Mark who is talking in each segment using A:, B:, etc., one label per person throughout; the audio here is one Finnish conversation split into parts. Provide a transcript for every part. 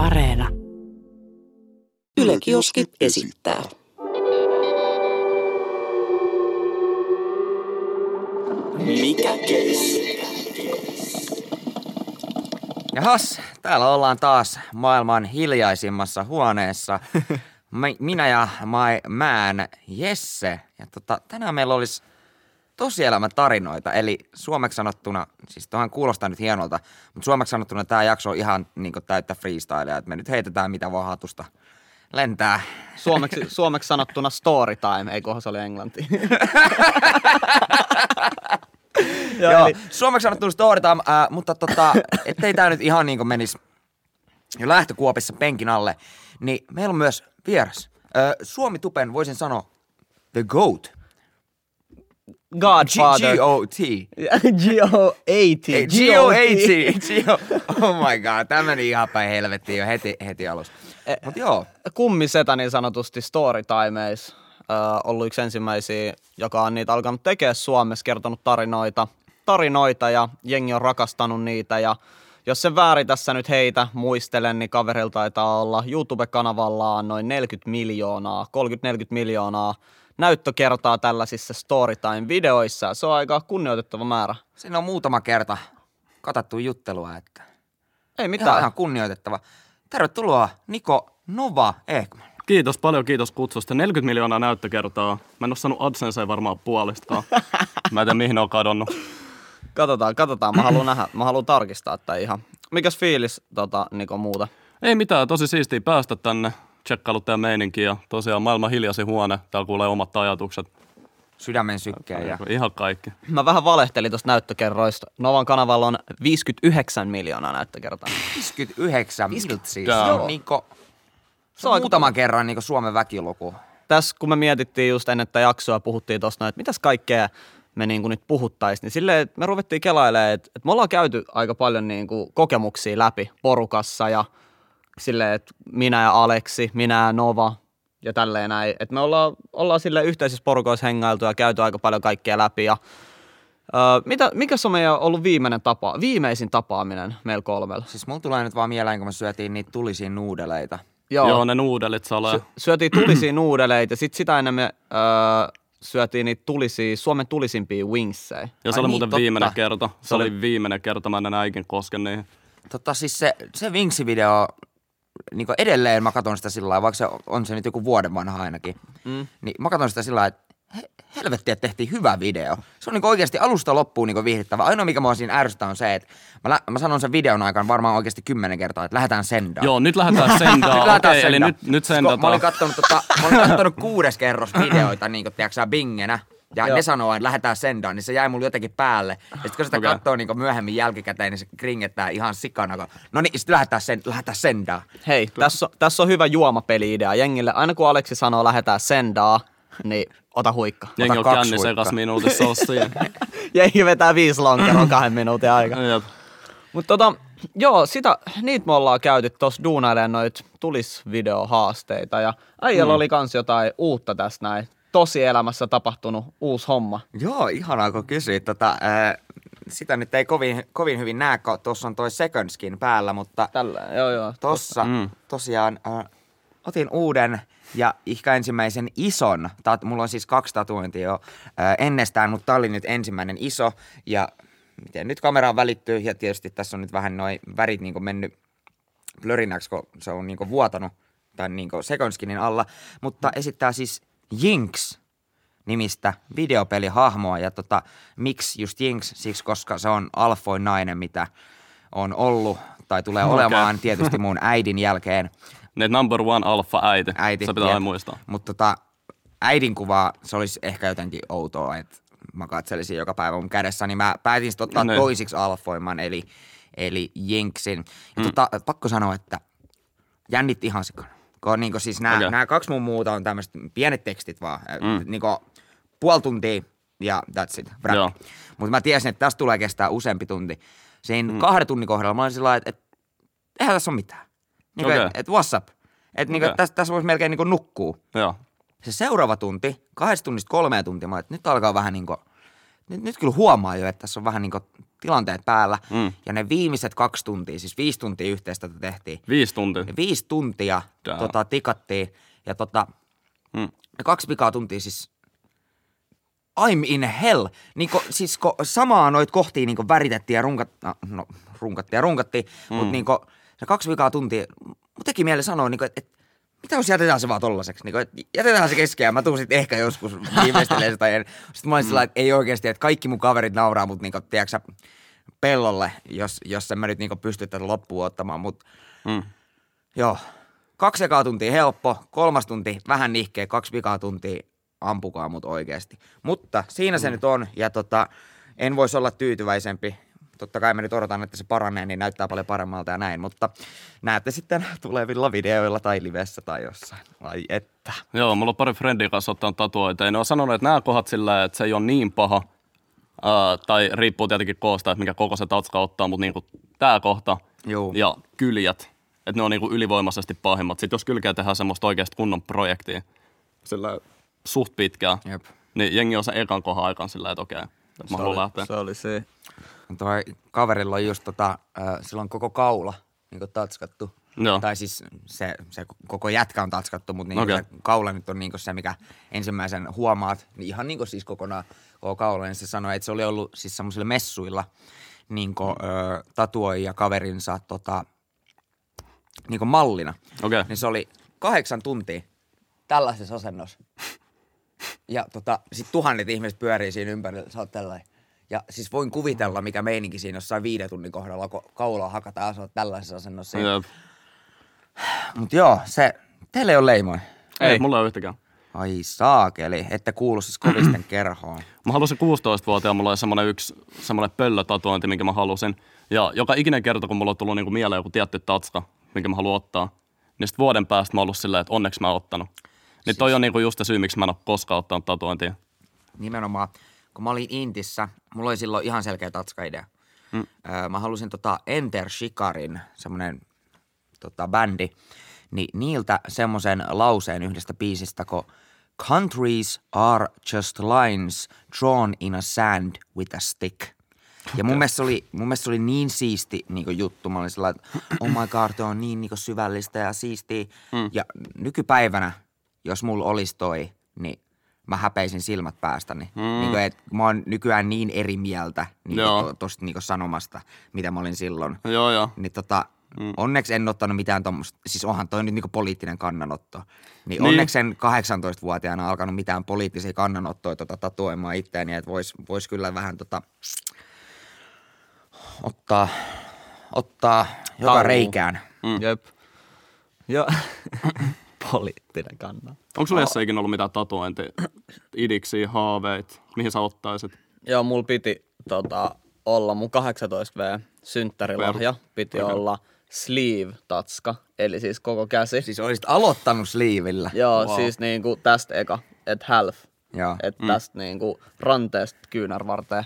A: Areena.
B: Yle Kioski esittää. Mikä kestää?
C: Jahas, täällä ollaan taas maailman hiljaisimmassa huoneessa. Mi- Minä ja my man Jesse. Ja tota, tänään meillä olisi tosielämän tarinoita, eli suomeksi sanottuna, siis tuohan kuulostaa nyt hienolta, mutta suomeksi sanottuna tämä jakso on ihan niin täyttä freestylea, että me nyt heitetään mitä vaan hatusta lentää.
D: Suomeksi, suomeksi sanottuna story time, ei kunhan se oli englanti.
C: Joo, Joo. Eli... suomeksi sanottuna story time, äh, mutta tota, ettei tämä nyt ihan niin kuin menisi jo lähtökuopissa penkin alle, niin meillä on myös vieras. Äh, Suomi Tupen voisin sanoa The Goat.
D: Godfather.
C: G-O-T.
D: G-O-A-T.
C: G-O-A-T. G-O- Oh my god, tämä meni ihan päin helvettiin jo heti, heti alussa. Mut joo,
D: Kummisetä niin sanotusti storytimeis. Öö, ollut yksi ensimmäisiä, joka on niitä alkanut tekemään Suomessa, kertonut tarinoita, tarinoita ja jengi on rakastanut niitä ja jos se väärin tässä nyt heitä muistelen, niin kaverilla taitaa olla YouTube-kanavallaan noin 40 miljoonaa, 30-40 miljoonaa näyttökertaa tällaisissa Storytime-videoissa. Se on aika kunnioitettava määrä.
C: siinä on muutama kerta katattu juttelua, että
D: Ei
C: ihan,
D: mitään.
C: ihan kunnioitettava. Tervetuloa Niko Nova Ekman.
E: Kiitos paljon, kiitos kutsusta. 40 miljoonaa näyttökertaa. Mä en oo saanut AdSensea varmaan puolistaan. Mä en tiedä mihin ne on kadonnut.
D: Katsotaan, katsotaan. Mä haluan nähdä, mä haluan tarkistaa tää ihan. Mikäs fiilis, tota, Niko, muuta?
E: Ei mitään, tosi siistiä päästä tänne. Tsekkailu teidän meininki ja tosiaan maailman hiljaisin huone. Täällä kuulee omat ajatukset.
C: Sydämen sykkeen ja
E: Ihan kaikki.
D: Mä vähän valehtelin tuosta näyttökerroista. Novan kanavalla on 59 miljoonaa näyttökertaa.
C: 59 miltsiä. Se
E: Joo.
C: on Niko, se
D: on
C: muutaman kerran Niko Suomen väkiluku.
D: Tässä kun me mietittiin just ennen tätä jaksoa, puhuttiin tuosta, että mitäs kaikkea me niin kuin nyt puhuttaisiin, niin silleen, että me ruvettiin kelailemaan, että, että me ollaan käyty aika paljon niin kuin kokemuksia läpi porukassa ja silleen, että minä ja Aleksi, minä ja Nova ja tälleen näin. Että me ollaan, ollaan sille yhteisissä porukoissa hengailtu ja käyty aika paljon kaikkea läpi ja Öö, mitä, mikä on meidän ollut viimeinen tapa, viimeisin tapaaminen meillä kolmella?
C: Siis mulla tulee nyt vaan mieleen, kun me syötiin niitä tulisia nuudeleita.
E: Joo, Joo ne nuudelit salee.
D: Sy- syötiin tulisia nuudeleita ja sitten sitä ennen me öö, syötiin niitä tulisia, Suomen tulisimpia wingsejä.
E: ja se
C: Ai
E: oli
C: niin,
E: muuten
C: totta.
E: viimeinen kerta. Se,
D: Se oli-
E: oli viimeinen kerta, mä en enää ikin koske niihin.
C: Tota siis se, se Vinksi-video, niin edelleen mä katson sitä sillä lailla, vaikka se on se nyt joku vuoden vanha ainakin, mm. niin mä katson sitä sillä lailla, että he, helvetti, että tehtiin hyvä video. Se on niin oikeasti alusta loppuun niin viihdyttävä. Ainoa mikä mua siinä ärsyttää on se, että mä, lä- mä sanon sen videon aikana varmaan oikeasti kymmenen kertaa, että lähdetään sendaan.
E: Joo, nyt lähdetään sendaan.
C: Nyt lähdetään
E: eli
C: sendaan.
E: nyt, nyt
C: Siis kun Mä olin
E: sendataan.
C: kattonut, tota, mä olin kattonut kuudes kerros videoita, niin kuin, tiedätkö, bingenä. Ja
D: Joo.
C: ne sanoo, että lähdetään sendaan, niin se jäi mulle jotenkin päälle. Ja sitten kun sitä
E: Okei.
C: katsoo niin myöhemmin jälkikäteen, niin se kringettää ihan sikana. kun- No niin, sitten lähdetään, sen, lähdetään sendaan.
D: Hei, tässä on, tässä on hyvä juomapeli-idea jengille. Aina kun Aleksi sanoo lähetään sendaa, niin ota huikka.
E: Jengi on
C: kaksi
E: sekas minuutissa ossia.
D: Jengi vetää viisi lonkeroa kahden minuutin.
E: Jep.
D: Mutta tota, joo, sitä, niitä me ollaan käyty tuossa duunailemaan noit tulisvideohaasteita ja äijällä mm. oli kans jotain uutta tässä näin. Tosielämässä tapahtunut uusi homma.
C: Joo, ihanaa kun kysyit. Tota, ää, sitä nyt ei kovin, kovin hyvin näe, kun tuossa on toi second skin päällä, mutta
D: Tällä, joo joo.
C: tossa
E: Mm.
C: tosiaan äh, otin uuden ja ehkä ensimmäisen ison. Tat, mulla on siis kaksi tatuointia jo äh, ennestään, mutta tää oli nyt ensimmäinen iso. Ja miten nyt kameraan välittyy ja tietysti tässä on nyt vähän noin värit niin mennyt blörinäksi, kun se on niin vuotanut tämän niin second skinin alla. Mutta esittää siis Jinx nimistä videopelihahmoa ja tota, miksi just Jinx? Siksi, koska se on alfoin nainen, mitä on ollut tai tulee
E: Okei.
C: olemaan tietysti mun äidin jälkeen
E: Ne number one alpha äiti.
C: äiti.
E: Se pitää aina muistaa.
C: Mutta tota, äidin kuvaa, se olisi ehkä jotenkin outoa, että mä katselisin joka päivä mun kädessä, niin mä päätin sitten ottaa
E: Ne.
C: toisiksi alfoiman, eli, eli Jinksin. Ja tota, pakko sanoa, että jännitti ihan sikana. Kun niinku siis nämä okay. kaksi mun muuta on tämmöiset pienet tekstit vaan, mm. niinku puoli tuntia ja that's it. Mutta mä tiesin, että tästä tulee kestää useampi tunti. Siinä mm. kahden tunnin kohdalla mä olin sillä että, että eihän tässä ole mitään. Niinku,
E: Okei.
C: että et what's up? Että niinku,
E: Okei.
C: tässä, tässä voisi melkein niinku nukkuu
E: Joo.
C: se seuraava tunti, kahdesta tunnista kolmeen tuntia, mä, että nyt alkaa vähän niin kuin, nyt, nyt kyllä huomaa jo, että tässä on vähän niin tilanteet päällä.
E: Mm.
C: Ja ne viimeiset kaksi tuntia, siis viisi tuntia yhteistä tehtiin.
E: Viisi tuntia.
C: Ne viisi tuntia
E: Damn.
C: tota, tikattiin ja tota,
E: Mm.
C: ne kaksi pikaa tuntia siis I'm in hell. Niinku, siis ko, samaa noit kohtia niinku väritettiin ja runkat, no, no, runkattiin ja runkattiin, mm. mutta niinku, se kaksi vikaa tuntia, mun teki mieli sanoa, niinku, että et, mitä jos jätetään se vaan tollaseksi, niinku, että jätetään se kesken ja mä tuun sitten ehkä joskus viimeistelee sitä. Sitten mä olin sillä lailla, että ei oikeasti, että kaikki mun kaverit nauraa mut niinku, tiedätkö sä, pellolle, jos, jos en mä nyt niinku pysty tätä loppuun ottamaan, mutta
E: Mm.
C: Joo. Kaksi ekaa tuntia helppo, kolmas tunti vähän nihkeä, kaksi vikaa tuntia ampukaa mut oikeasti. Mutta siinä se nyt on ja tota, en voisi olla tyytyväisempi. Totta kai mä nyt odotan, että se paranee, niin näyttää paljon paremmalta ja näin, mutta näette sitten tulevilla videoilla tai livessä tai jossain. Ai että.
E: Joo, mulla on pari frendiä kanssa ottanut tatuoita. Ja ne on sanonut, että nämä kohdat sillä, että se ei ole niin paha. Ää, tai riippuu tietenkin koosta, että mikä koko se tatska ottaa, mutta niinku tää kohta
C: Juu.
E: ja kyljät, että ne on niinku ylivoimaisesti pahimmat. Sitten jos kylkeä tehdään semmoista oikeasta kunnon projektia, sillä suht pitkää,
C: Jep.
E: niin jengi on sen ekan kohdan aikaan sillä, että okei, että mä
D: Se
E: haluan
D: oli,
E: lähteä.
D: se oli se.
C: Toi kaverilla on just tota, äh, sillä on koko kaula niin tatskattu.
E: Joo.
C: Tai siis se, se koko jätkä on tatskattu, mutta niin
E: Okei.
C: se kaula nyt on niin se, mikä ensimmäisen huomaat. Niin ihan niin siis kokonaan koko kaula. Niin se sanoi, että se oli ollut siis semmoisilla messuilla niin kuin, ö, tatuoija kaverinsa tota, niin mallina.
E: Okei.
C: Niin se oli kahdeksan tuntia tällaisessa asennossa. Ja tota, sit tuhannet ihmiset pyörii siinä ympärillä, sä oot tällainen. Ja siis voin kuvitella, mikä meininki siinä jossain viiden tunnin kohdalla, kun kaulaa hakataan ja sä oot tällaisessa asennossa.
E: Jep.
C: Mut joo, se, teille ei ole leimoja.
E: Ei,
D: Ei.
E: mulla ei ole yhtäkään.
C: Ai saakeli, ette kuulu siis kovisten kerhoon.
E: Mä halusin 16-vuotiaan, mulla oli semmoinen yksi semmoinen pöllötatuointi, minkä mä halusin. Ja joka ikinen kerta, kun mulla on tullut niinku mieleen joku tietty tatska, minkä mä haluan ottaa, niin sit vuoden päästä mä oon ollut silleen, että onneksi mä oon ottanut. Niin toi on niinku just se syy, miksi mä en ole koskaan ottanut tatuointia.
C: Nimenomaan, kun mä olin Intissä, mulla oli silloin ihan selkeä tatska-idea. Mm. Öö, mä halusin tota Enter Shikarin, semmonen tota, bändi, niin niiltä semmoisen lauseen yhdestä biisistä, kun Countries are just lines drawn in a sand with a stick. Ja mun mielestä se oli, mun mielestä se oli niin siisti niin juttu. Mä olin sellainen, että oh my god, toi on niin, niin syvällistä ja siistiä. Mm. Ja nykypäivänä, jos mulla olisi toi, niin mä häpeisin silmät päästäni. Mm. Niin kuin, että mä oon nykyään niin eri mieltä niin
E: Joo.
C: tosta niin sanomasta, mitä mä olin silloin.
E: Joo, joo.
C: Niin tota, mm. onneksi en ottanut mitään tuommoista, siis onhan toi nyt niinku poliittinen kannanotto. Niin,
E: Niin.
C: onneksi en 18-vuotiaana alkanut mitään poliittisia kannanottoja tota, tatuoimaan itseäni, että vois, vois kyllä vähän tota, ottaa, ottaa joka reikään.
E: Mm.
D: Jep. Joo. Poliittinen kannan.
E: Onko sulla Jesse ikinä ollut mitään tatuointia? Idiksi, haaveit, mihin sä ottaisit?
D: Joo, mulla piti tota, olla mun 18V synttärilahja. Piti
E: Okei.
D: olla sleeve-tatska, eli siis koko käsi.
C: Siis olisit aloittanut sliivillä.
D: Joo,
E: Wow.
D: siis niinku tästä eka, että half.
C: Joo.
D: Että mm. tästä niinku ranteesta kyynärvarteen.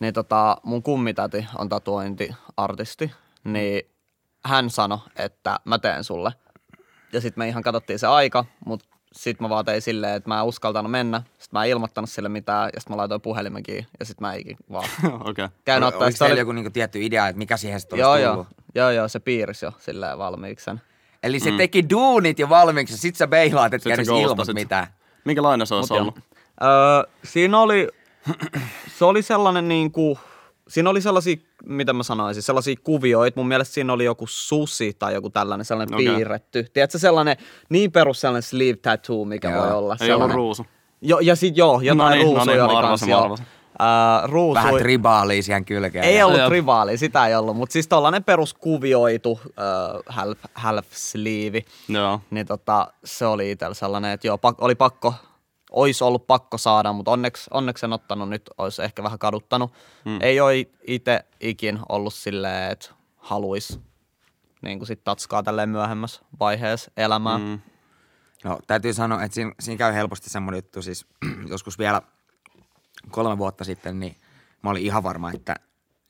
D: Niin tota, mun kummitäti on tatuointiartisti, niin hän sanoi, että mä teen sulle. Ja sitten me ihan katsottiin se aika, mutta sitten mä vaan tein silleen, että mä en uskaltanut mennä. Sitten mä en ilmoittanut sille mitään ja sitten mä laitoin puhelimen kiinni ja sitten mä eikin vaan
E: Okei. Okay.
D: käyn
C: Ol-
D: ottaa.
C: Oliko teillä
D: oli-
C: joku niinku tietty idea, että mikä siihen sitten
D: Joo,
C: olisi
D: joo,
C: tullut?
D: joo, joo, se piirsi jo silleen valmiiksi sen.
C: Eli se teki duunit jo valmiiksi ja sit sä beilaat, että ilman
E: ghostasit.
C: mitään.
E: Minkälainen se olisi
D: Mut joo.
E: ollut?
D: Öö, siinä oli, se oli sellainen niinku, siinä oli sellaisia, mitä mä sanoisin, sellaisia kuvioita. Mun mielestä siinä oli joku susi tai joku tällainen sellainen okay. piirretty. Tiedätkö sellainen niin perus sellainen sleeve tattoo, mikä
C: Joo.
D: voi olla.
E: Ei ollut ruusu.
D: Jo, ja sit joo, jotain
E: No niin, no
D: ruusuja
E: niin,
D: oli
E: mä
D: kans
E: arvasin, mä
D: joo.
E: arvasin.
D: Öö, ruusui,
C: Vähän tribaalia siihen kylkeen.
D: ei ollut
E: Jep.
D: rivaali, sitä ei ollut, mutta siis tollanen peruskuvioitu öö, half, half sleeve.
E: Joo.
D: Niin tota, se oli itsellä sellainen, että joo, pak- oli pakko, olisi ollut pakko saada, mutta onneksi, onneksi en ottanut nyt, olisi ehkä vähän kaduttanut. Mm. Ei ole itse ikin ollut silleen, että haluaisi niin kuin sit tatskaa tälleen myöhemmässä vaiheessa elämää. Mm.
E: Mm.
C: No, täytyy sanoa, että siinä, siinä käy helposti semmoinen juttu, siis joskus vielä kolme vuotta sitten, niin mä olin ihan varma, että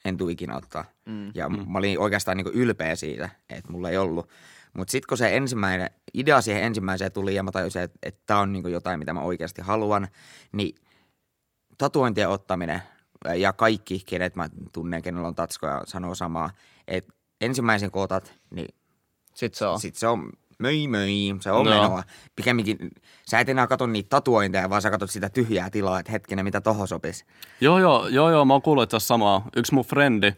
C: en tuu ikinä ottaa. Mm. Ja mm. mä olin oikeastaan niin ylpeä siitä, että mulla ei ollut. Mutta sitten kun se ensimmäinen, idea siihen ensimmäiseen tuli ja mä tajusin, että, että tämä on niin jotain, mitä mä oikeasti haluan, niin tatuointien ottaminen ja kaikki, kenet mä tunnen, kenellä on tatskoja, sanoo samaa, että ensimmäisen kun otat, niin
D: Sitten se on.
C: sit se on möi möi, se on
E: No.
C: menoa. Pikemminkin, sä et enää katso niitä tatuointeja, vaan sä katsot sitä tyhjää tilaa, että hetkinen, mitä tohon sopisi.
E: Joo, joo, joo, joo, mä oon kuullut asiassa samaa. Yksi mun frendi,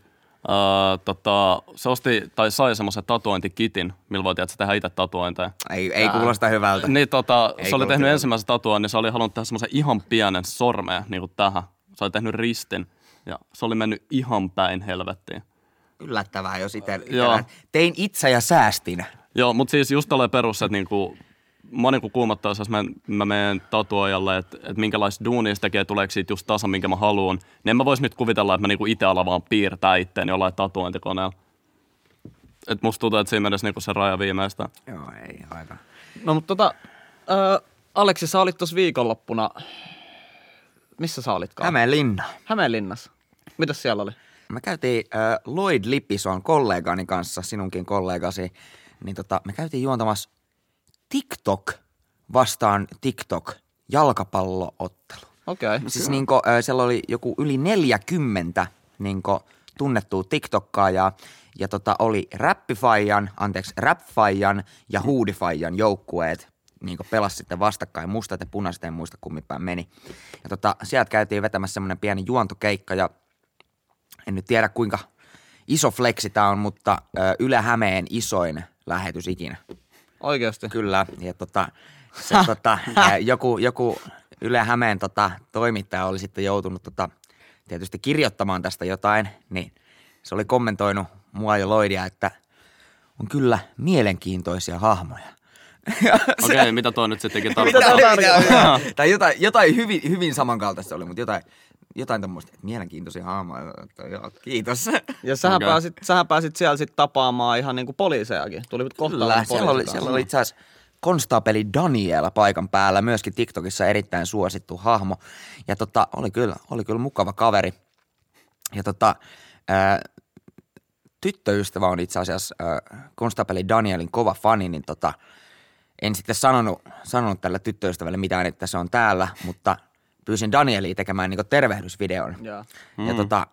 E: ää, tota, se osti tai sai semmoisen tatuointikitin, millä voi tietysti tehdä itse tatuointeja.
C: Ei, ei kuulosta hyvältä.
E: Niin tota,
C: Ei
E: se oli tehnyt
C: hyvältä.
E: ensimmäisen tatuoin, niin se oli halunnut tehdä semmoisen ihan pienen sormeen niin kuin tähän. Se oli tehnyt ristin ja se oli mennyt ihan päin helvettiin.
C: Yllättävää, jos itse
E: Joo.
C: tein itse ja säästin.
E: Joo, mutta siis just tolleen perus, että niinku, mä niinku kuumottaa, jos mä, mä menen tatuojalle, että, että minkälaista duunia se tekee, tuleeko siitä just tasan, minkä mä haluan. Niin en mä vois nyt kuvitella, että mä niinku itse alan vaan piirtää itteeni jollain tatuointikoneella. Et musta tuntuu, että siinä menisi niinku se raja viimeistä.
C: Joo, ei aika.
D: No mutta tota, ö, Aleksi, sä olit tuossa viikonloppuna, missä sä olitkaan?
C: Hämeenlinna.
D: Hämeenlinnassa. Mitäs siellä oli?
C: Me käytiin äh, Lloyd Lippison kollegani kanssa, sinunkin kollegasi, niin tota, me käytiin juontamassa TikTok vastaan TikTok jalkapalloottelu.
D: Okei. Okay.
C: Siis niinku, siellä oli joku yli 40 niinku, tunnettua TikTokkaa ja, ja tota, oli räppifaijan, anteeksi, räpfaijan ja huudifaijan joukkueet niinku pelas sitten vastakkain. Mustat ja punaiset, en muista kummin päin meni. Ja tota, sieltä käytiin vetämässä semmoinen pieni juontokeikka ja en nyt tiedä kuinka iso fleksi tämä on, mutta ö, Yle Hämeen isoin lähetys ikinä.
D: Oikeasti.
C: Kyllä, ja tota, se, tota, joku, joku Yle Hämeen tota, toimittaja oli sitten joutunut tota, tietysti kirjoittamaan tästä jotain, niin se oli kommentoinut mua ja Lloydia, että on kyllä mielenkiintoisia hahmoja.
E: Okei, okay, mitä toi nyt sittenkin
C: mitä
E: tarkoittaa?
C: tai jotain, jotain hyvin, hyvin samankaltaista oli, mutta jotain, jotain tämmöistä, mielenkiintoisia Joo, kiitos.
D: Ja sähän, okay. pääsit, sähän pääsit siellä sitten tapaamaan ihan niinku poliisejakin. Tulit kohtaan
C: Kyllä, siellä oli, siellä oli itse asiassa konstaapeli Daniel paikan päällä, myöskin TikTokissa erittäin suosittu hahmo. Ja tota, oli kyllä, oli kyllä mukava kaveri. Ja tota, ää, tyttöystävä on itse asiassa ää, konstaapeli Danielin kova fani, niin tota, en sitten sanonut, sanonut tälle tyttöystävälle mitään, että se on täällä, mutta pyysin Danielia tekemään niin tervehdysvideon.
D: Joo.
C: Ja tota,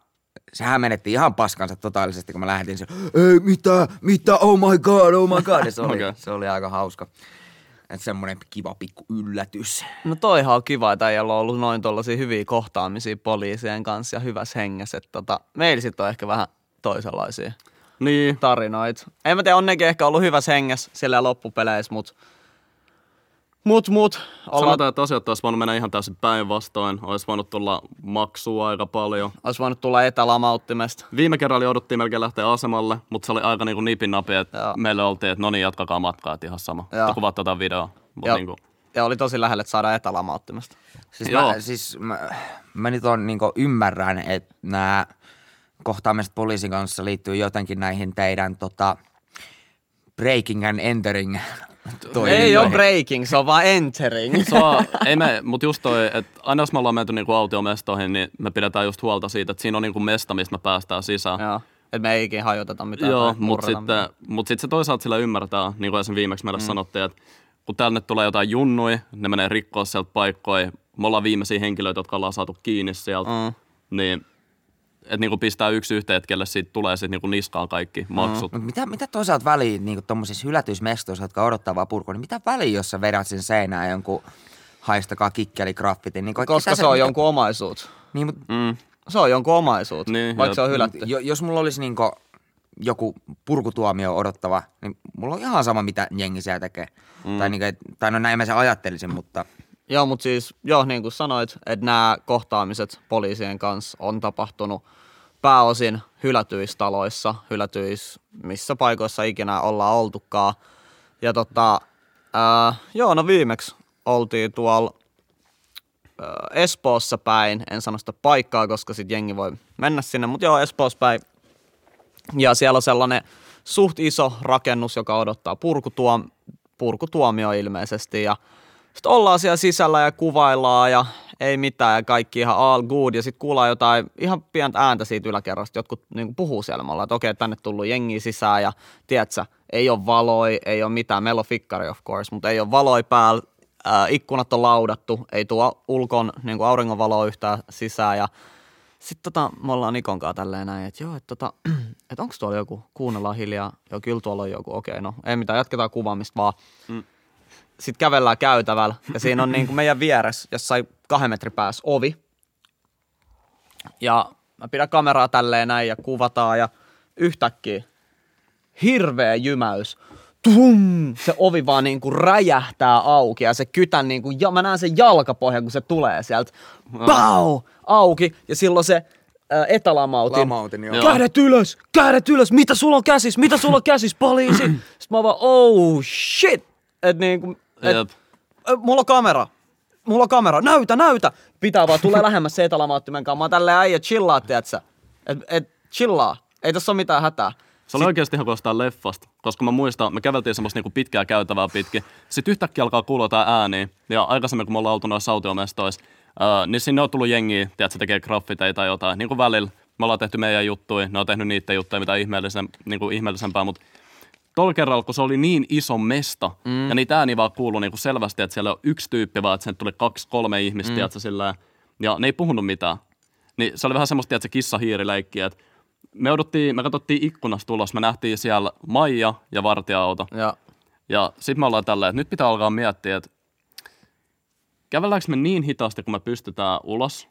C: sehän menetti ihan paskansa totaalisesti, kun mä lähetin sen, ei mitä, mitä, oh my god, oh my god. Ja se, oli,
E: Okei.
C: se oli aika hauska. Että semmoinen kiva pikku yllätys.
D: No toihan on kiva, että äijällä on ollut noin tollaisia hyviä kohtaamisia poliisien kanssa ja hyvässä hengessä. Että tota, meillä sitten on ehkä vähän toisenlaisia
E: Niin,
D: tarinoita. En mä tiedä, on nekin ehkä ollut hyvässä hengessä siellä loppupeleissä, mut mut, mut olla,
E: sanotaan, että asiat olisi voinut mennä ihan täysin päinvastoin. Olisi voinut tulla maksua aika paljon.
D: olisi voinut tulla etälamauttimesta.
E: Viime kerralla jouduttiin melkein lähteä asemalle, mutta se oli aika niin kuin nipin napi, että
D: Joo.
E: meille oltiin, että no niin, jatkakaa matkaa, että ihan sama.
D: Joo.
E: Joo. Kuvaat tätä videoa. Mut
D: Ja,
E: niin kuin,
D: ja oli tosi lähellä, että saadaan etälamauttimesta.
C: Siis,
E: Joo.
C: mä, siis mä, mä nyt on, niin ymmärrän, että nämä kohtaamiset poliisin kanssa liittyy jotenkin näihin teidän tota, breaking and entering
D: Ei
C: toimintoihin.
D: ole breaking, se on vaan entering.
E: se on, ei me, mutta just toi, että aina jos me ollaan menty niinku autiomestoihin, niin me pidetään just huolta siitä, että siinä on niinku mesta, mistä me päästään sisään.
D: Joo. Että me ei ikinä hajoteta mitään.
E: Joo, mutta sitten, mut sit se toisaalta sillä ymmärtää, niin kuin esim. viimeksi meille mm. sanottiin, että kun nyt tulee jotain junnui, ne menee rikkoa sieltä paikkoja, me ollaan viimeisiä henkilöitä, jotka ollaan saatu kiinni sieltä,
D: Mm.
E: niin että niinku pistää yksi yhteen, että kelle siitä tulee sitten niinku niskaan kaikki maksut.
C: Mut mitä, mitä toisaalta väliä niin tuommoisissa hylätyissä mestoissa, jotka odottaa vaan purkua, niin mitä väliä, jos sä vedät sen seinään jonkun haistakaa kikkeli graffitin? Niin,
D: Koska
C: mitä
D: se on
C: mitä-
D: jonkun omaisuus.
C: Niin, mut,
E: Mm.
D: Se on jonkun omaisuus,
E: Niin,
D: vaikka
E: ja-
D: se on hylätty.
C: jo, jos mulla olisi niinku joku purkutuomio odottava, niin mulla on ihan sama, mitä jengi siellä tekee. Mm. Tai, niinku, tai no näin mä sen ajattelisin, mutta
D: Joo, mutta siis, joo, niin kuin sanoit, että nämä kohtaamiset poliisien kanssa on tapahtunut pääosin hylätyissä taloissa, hylätyissä missä paikoissa ikinä ollaan oltukaan. Ja tota, ää, joo, no viimeksi oltiin tuolla Espoossa päin, en sano sitä paikkaa, koska sit jengi voi mennä sinne, mutta joo, Espoossa päin. Ja siellä on sellainen suht iso rakennus, joka odottaa purkutuom- purkutuomio ilmeisesti. Ja sitten ollaan siellä sisällä ja kuvaillaan ja ei mitään ja kaikki ihan all good. Ja sitten kuullaan jotain ihan pientä ääntä siitä yläkerrasta. Jotkut niin puhuu siellä. Me ollaan, että okei, tänne tullut jengi sisään ja tiedätkö, ei ole valoi, ei ole mitään. Meillä on fikkari of course, mutta ei ole valoi päällä. Ää, ikkunat on laudattu, ei tuo ulkon niin auringonvaloa yhtään sisään ja Sitten tota, me ollaan Nikon kanssa tälleen näin, että joo, että tota, et onko tuolla joku, kuunnellaan hiljaa, joo kyllä tuolla on joku, okei no ei mitään, jatketaan kuvaamista vaan. Mm. Sitten kävellään käytävällä ja siinä on niin kuin meidän vieressä, jossain kahden metrin päässä ovi. Ja mä pidän kameraa tälleen näin ja kuvataan ja yhtäkkiä hirveä jymäys. Tum! Se ovi vaan niinku räjähtää auki ja se kytän niinku, ja mä näen sen jalkapohjan, kun se tulee sieltä. Pau! Auki ja silloin se ää, etälamautin.
C: Lamautin, joo.
D: Kädet ylös! Kädet ylös! Mitä sulla on käsis? Mitä sulla on käsis? Poliisi! Sitten mä vaan, oh shit! Et niinku, et,
E: Jep.
D: Ö, mulla on kamera. Mulla on kamera. Näytä, näytä. Pitää vaan tulee lähemmäs se etalamaattimen kanssa. Mä oon tälleen äijä chillaa, tiiätsä. Et, et chillaa. Ei tässä ole mitään hätää.
E: Se oli oikeasti ihan kuin jostain leffasta, koska mä muistan, me käveltiin semmoista niinku pitkää käytävää pitkin. Sitten yhtäkkiä alkaa kuulua tää ääniä. Ja aikaisemmin, kun me ollaan oltu noissa autiomestoissa, ää, niin sinne on tullut jengiä, tiedät, se tekee graffiteja tai jotain. Niin kuin välillä. Me ollaan tehty meidän juttuja, ne on tehnyt niitä juttuja, mitä ihmeellisen, niin kuin ihmeellisempää, mutta Tuolla kerralla, kun se oli niin iso mesta, mm. ja niitä ääniä vaan kuului niin kuin selvästi, että siellä on yksi tyyppi, vaan että sen tuli kaksi, kolme ihmistä, mm. tiedätkö, sillä ja ne ei puhunut mitään. Niin se oli vähän semmoista, että se kissa-hiirileikki, että me odottiin, me katsottiin ikkunasta tulos, me nähtiin siellä Maija ja vartija-auto.
D: Ja
E: Ja sitten me ollaan tälleen, että nyt pitää alkaa miettiä, että kävelläänkö me niin hitaasti, kun me pystytään ulos,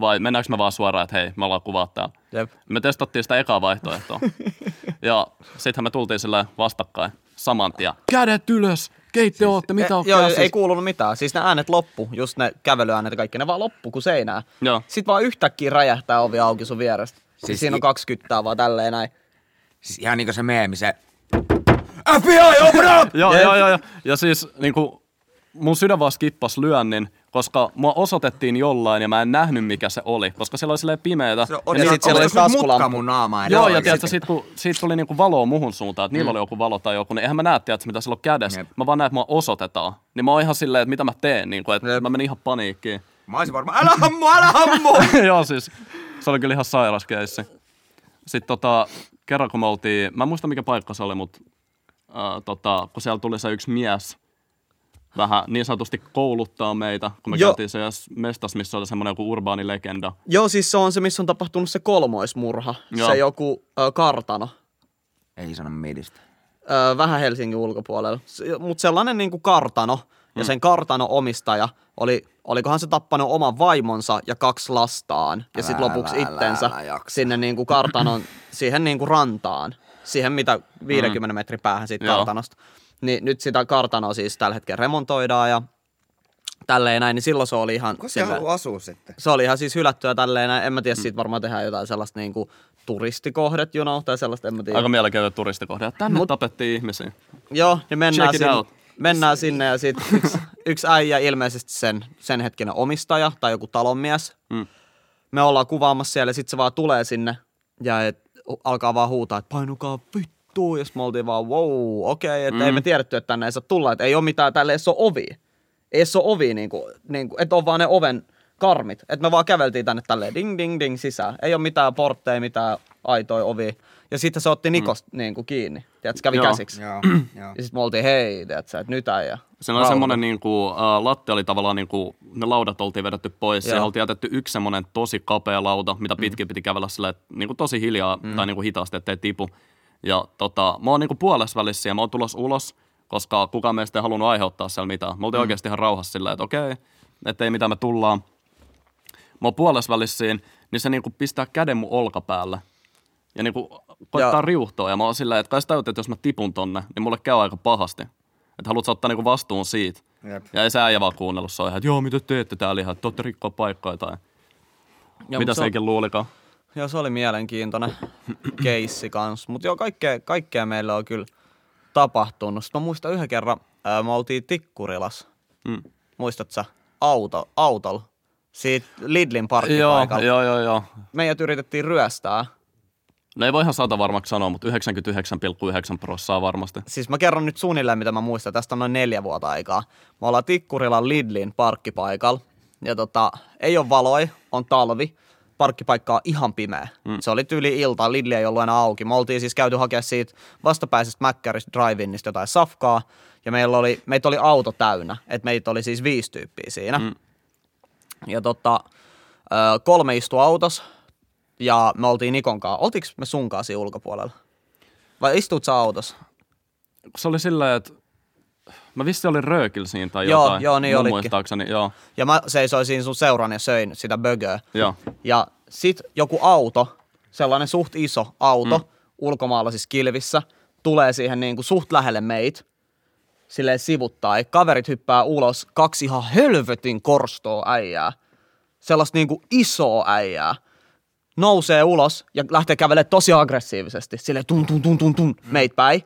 E: vai mennäänkö me vaan suoraan, että hei, me ollaan kuvaa täällä.
D: jep.
E: Me testattiin sitä ekaa vaihtoehtoa. ja sittenhän me tultiin sillä vastakkain saman tien. Kädet ylös! Keit te ootte? Mitä
D: Eh, Joo,
E: käsissä?
D: ei kuulunut mitään. Siis ne äänet loppu, just ne kävelyäänet ja kaikki, ne vaan loppu kuin seinää.
E: Joo.
D: Sitten vaan yhtäkkiä räjähtää ovi auki sun vierestä. Siis,
C: Siis
D: siinä on kaksi kyttää vaan tälleen näin.
C: Siis ihan niinku se meemi, se FBI, open up!
E: Joo, joo, joo, joo. Ja siis niinku, mun sydän vaan skippasi lyönnin, koska mua osoitettiin jollain ja mä en nähnyt mikä se oli, koska siellä oli silleen.
C: Se
E: ja
C: on,
D: Ja
C: ja
D: sit siellä oli taskulampu.
C: mun naamaa.
E: Joo, ja tiedätkö, sit kun siitä tuli niinku valoa muhun suuntaan, että niillä oli joku valo tai joku, niin eihän mä näe, tiedätkö, mitä sillä on kädessä.
C: Jep.
E: Mä vaan näen, että mua osoitetaan. Niin mä oon ihan silleen, että mitä mä teen, niinku, että mä menin ihan paniikkiin.
C: Mä olisin varmaan, älä hammu, älä hammu!
E: Joo, siis se oli kyllä ihan sairas keissi. Sitten tota, kerran kun me oltiin, mä en muista mikä paikka se oli, mutta äh, tota, kun siellä tuli se yksi mies, vähän niin sanotusti kouluttaa meitä, kun me
D: Joo.
E: käytiin se mestas, missä oli semmoinen joku urbaani legenda.
D: Joo, siis se on se, missä on tapahtunut se kolmoismurha.
E: Joo.
D: Se joku ö, kartano.
C: Ei sano midistä.
D: Ö, vähän Helsingin ulkopuolella. Mutta sellainen niin kuin kartano. Ja sen kartano omistaja oli, olikohan se tappanut oman vaimonsa ja kaksi lastaan. Ja sitten
C: Älä,
D: lopuksi
C: älä,
D: itsensä
C: älä jaksa.
D: sinne niin kuin kartanon, siihen niin kuin rantaan. Siihen mitä 50 mm. metrin päähän siitä
E: Joo.
D: kartanosta. Niin nyt sitä kartanoa siis tällä hetkellä remontoidaan ja tälleen näin, niin silloin se oli ihan...
C: Se
D: silleen-
C: haluaa asua sitten?
D: se oli ihan siis hylättyä tälleen näin. En mä
E: Mm.
D: tiedä, siitä varmaan tehdään jotain sellaista niinku turistikohdet, you know, tai sellaista, en mä tiedä.
E: Aika mielenkiintoinen turistikohde. Tänne
D: Mut-
E: tapettiin ihmisiä.
D: Joo, niin mennään, sinne,
E: out.
D: mennään sinne ja sitten yksi, yksi äijä, ilmeisesti sen, sen hetkinen omistaja tai joku talonmies.
E: Mm.
D: Me ollaan kuvaamassa siellä ja sitten se vaan tulee sinne ja et, alkaa vaan huutaa, että painukaa vittu. Ja sitten me oltiin vaan, wow, okei, okay, että mm. ei me tiedetty, että tänne ei saa tulla, että ei ole mitään, tälle ei ole ovi. Ei ole ovi, niin kuin, niin kuin, että on vaan ne oven karmit. Että me vaan käveltiin tänne tälleen ding ding ding sisään. Ei ole mitään portteja, mitään aitoja ovi. Ja sitten se otti Nikosta mm. niin kuin kiinni. Tiedätkö, kävi
E: Joo.
D: käsiksi.
C: Joo, joo.
D: Ja sitten me oltiin, hei, tiedätkö, että nyt äijä.
E: Siinä oli semmoinen, niin kuin, uh, latte oli tavallaan, niin kuin, ne laudat oltiin vedetty pois.
D: Joo.
E: Siihen oltiin jätetty yksi semmoinen tosi kapea lauta, mitä pitkin piti kävellä sille, niin kuin tosi hiljaa mm. tai niin kuin hitaasti, ettei tipu. Ja tota, mä oon niin kuin puolessa välissä ja mä oon tulos ulos, koska kukaan meistä ei halunnut aiheuttaa siellä mitään. Me oltiin mm. oikeasti ihan rauhassa silleen, että okei, ettei mitään me tullaan. Mä oon puolessa välissä niin se niin kuin pistää käden mun olkapäälle. Ja niin kuin koittaa
D: Ja-
E: riuhtoa. Ja mä oon silleen, että kai sä että jos mä tipun tonne, niin mulle käy aika pahasti. Että haluat ottaa niinku vastuun siitä.
C: Jep.
E: Ja ei se äijä vaan kuunnellut, se on ihan, että joo, mitä teette täällä ihan, että te ootte rikkoa paikkoja tai
D: Joo,
E: mitä
D: se,
E: ikin luulikaan.
D: Joo, se oli mielenkiintoinen keissi kanssa. Mutta joo, kaikkea, kaikkea meillä on kyllä tapahtunut. Sitten mä muistan yhden kerran, ää, me oltiin Tikkurilas.
E: Mm.
D: Muistat sä? Auto, autolla. Siitä Lidlin
E: Joo,
D: parkkipaikalla.
E: joo, joo, joo.
D: Meidät yritettiin ryöstää.
E: No ei voi ihan sata varmaksi sanoa, mutta 99,9 prossaa varmasti.
D: Siis mä kerron nyt suunnilleen, mitä mä muistan. Tästä on noin neljä vuotta aikaa. Me ollaan Tikkurilan Lidlin parkkipaikalla. Ja tota, ei ole valoi, on talvi. Parkkipaikka on ihan pimeä. Mm. Se oli tyyli iltaa, Lidli ei ollut enää auki. Me oltiin siis käyty hakea siitä vastapäisestä Mäkkäristä drive-inista jotain safkaa. Ja meillä oli, meitä oli auto täynnä. Et meitä oli siis viisi tyyppiä siinä. Mm. Ja tota, kolme istui autos ja me oltiin Nikon kanssa. Oltiinko me sun kanssa siinä ulkopuolella? Vai istuut sä autossa?
E: Se oli silleen, että mä vissi olin röökillä siinä tai
D: Joo,
E: jotain.
D: joo, niin.
E: Muistaakseni, joo.
D: Ja mä seisoin siinä sun seuran ja söin sitä bögöä.
E: Joo.
D: Ja sit joku auto, sellainen suht iso auto mm. ulkomaalaisissa kilvissä, tulee siihen niin kuin suht lähelle meitä, silleen sivuttaa. Kaverit hyppää ulos, kaksi ihan helvetin korstoa äijää. Sellaista niin kuin isoa äijää. Nousee ulos ja lähtee kävelemään tosi aggressiivisesti. Silleen tun tun tun tun tun meitä päin.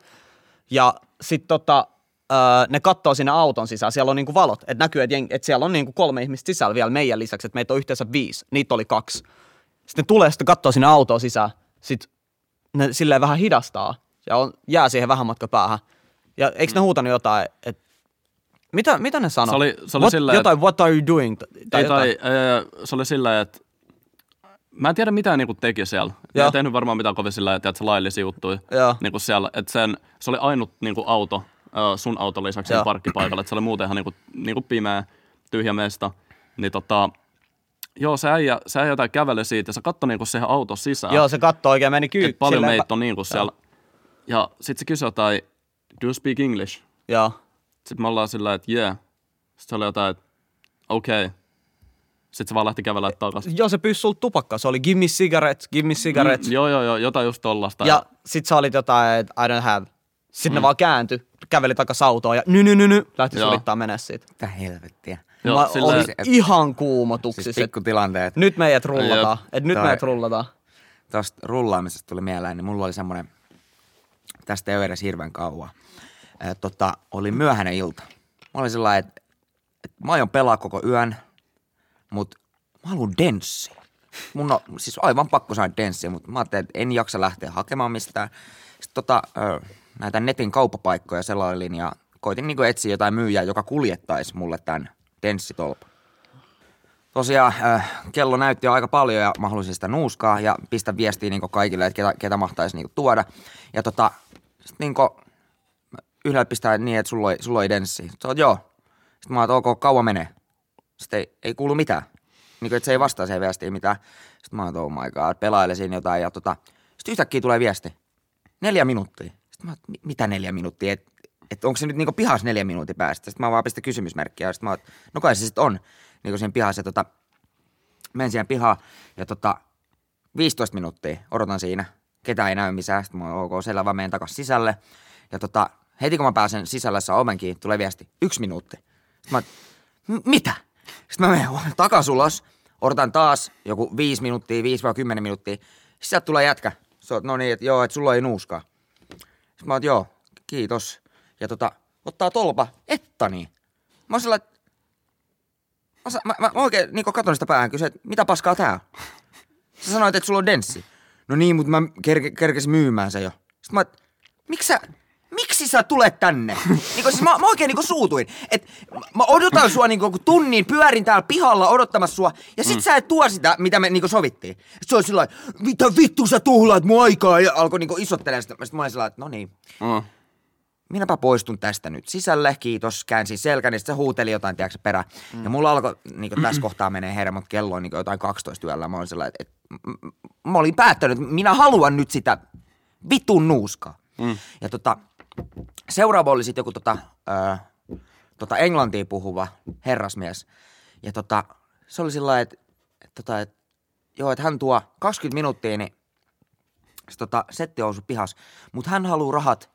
D: Ja sit tota, öö, ne katsoo sinne auton sisään, siellä on niinku valot, että näkyy, että, että siellä on niinku kolme ihmistä sisällä vielä meidän lisäksi, että meitä on yhteensä viisi, niitä oli kaksi. Sitten ne tulee sitten katsoo sinne autoon sisään, sitten ne silleen vähän hidastaa ja on, jää siihen vähän matka päähän. Ja eikö ne huutanut jotain, että mitä, mitä ne sanoi?
E: Se oli- se oli
D: what,
E: silleen,
D: jotain, what are you doing? Tai
E: Tai,
D: jotain.
E: tai äh, se oli silleen, että mä en tiedä mitä niinku teki siellä. Mä
D: Joo.
E: en tehnyt varmaan mitään kovin sillä että se laillisia juttuja. Niinku siellä, että sen, se oli ainut niinku auto, äh, sun auton lisäksi
D: Joo.
E: siinä parkkipaikalla. Että se oli muuten ihan niinku, niinku pimeä, tyhjä mesta. Niin tota, joo, se äijä, se äijä jotain käveli siitä ja se katsoi niinku siihen auton sisään.
D: Joo, se katsoo oikein, meni kyy.
E: että paljon meitä on niinku siellä. Ja sit se kysyi jotain, do you speak English?
D: Joo.
E: Sitten me ollaan sillä, että yeah. Sitten se oli jotain, että okei. Okay. Sitten se vaan lähti kävelemään takaisin.
D: Joo, se pyysi sulta tupakkaa. Se oli give me cigarettes, give me cigarettes.
E: Mm, joo, joo, joo, jotain just tollasta.
D: Ja sit sä olit jotain, että I don't have. Sitten mm. ne vaan kääntyi, käveli takas autoon ja ny, ny, ny, ny, lähti
E: Joo.
D: sulittaa mennä siitä.
C: Mitä helvettiä.
E: joo,
D: Mä
E: silleen,
D: olin ihan kuumotuksissa.
C: Siis pikkutilanteet.
D: nyt meidät rullataan.
E: Jep.
D: Et nyt
C: Tai-
D: meidät rullataan.
C: Tuosta rullaamisesta tuli mieleen, niin mulla oli semmoinen, tästä ei ole edes hirveän kauan. Tota, oli myöhäinen ilta. Mä olin sellainen, että, että mä aion pelaa koko yön, mutta mä haluan denssi. Mun on siis aivan pakko saada denssiä, mutta mä ajattelin, että en jaksa lähteä hakemaan mistään. Sitten tota, näitä netin kauppapaikkoja selailin ja koitin niinku etsiä jotain myyjää, joka kuljettaisi mulle tämän denssitolpan. Tosiaan äh, kello näytti jo aika paljon ja mä halusin sitä nuuskaa ja pistä viestiä niin kaikille, että ketä, ketä mahtaisi niin tuoda. Ja tota, sit niin yhdellä pistää niin, että sulla oli, sulla oli denssi. Oot, joo. Sitten mä oon, ok, kauan menee. Sitten ei, ei kuulu mitään. Niin kuin, että se ei vastaa siihen viestiin mitään. Sitten mä oon, oh my god, pelaile siinä jotain. Ja tota, sitten yhtäkkiä tulee viesti. Neljä minuuttia. Mä että mitä neljä minuuttia? Et, et onko se nyt niinku pihas neljä minuutin päästä? Sitten mä vaan pistän kysymysmerkkiä. Sitten mä että no kai se sitten on. Niin kuin siinä pihassa. Tota, menen siihen pihaan ja tota, 15 minuuttia odotan siinä. Ketään ei näy missään. Sitten mä ok, selvä, menen takas sisälle. Ja tota, heti kun mä pääsen sisällä saa oven kiinni, tulee viesti, yksi minuutti. Sitten mä, "M- mitä? Sitten mä menen takas ulos, odotan taas joku viisi minuuttia, viisi vai kymmenen minuuttia. Sitten tulee jätkä. Se on, no niin, että joo, että sulla ei nuuskaa. Sitten mä oon, joo, kiitos. Ja tota, ottaa tolpa, että niin. Mä oon sellainen, Mä, mä, mä, mä oikein niin katon sitä päähän kysyin, että mitä paskaa tää on? Sä sanoit, että sulla on denssi. No niin, mutta mä kerke, kerkesin myymään se jo. Sitten mä, miksi sä, miksi sä tulet tänne? Niinku, siis mä, mä oikein niinku suutuin. Et mä odotan sua niinku joku tunnin, pyörin täällä pihalla odottamassa sua, ja sit mm. sä et tuo sitä, mitä me niinku sovittiin. Sit se oli sillä mitä vittu sä tuhlaat mun aikaa, ja alkoi niinku isottelemaan sitä. Sitten mä olin sillä lailla, että no niin,
E: Mm.
C: minäpä poistun tästä nyt sisälle, kiitos, käänsin selkäni, niin sitten se huuteli jotain, tiedätkö perä. Mm. Ja mulla alkoi, niin tässä kohtaa menee hermot, kello on niin jotain 12 yöllä, mä olin sellainen, että, että mä olin päättänyt, että minä haluan nyt sitä vitun nuuskaa. Mm. Ja tota, seuraava oli sitten joku tota, ö, tota englantia puhuva herrasmies. Ja tota, se oli sillä että, että, tota, että joo, että hän tuo 20 minuuttia, niin se tota, setti on pihas, mutta hän haluaa rahat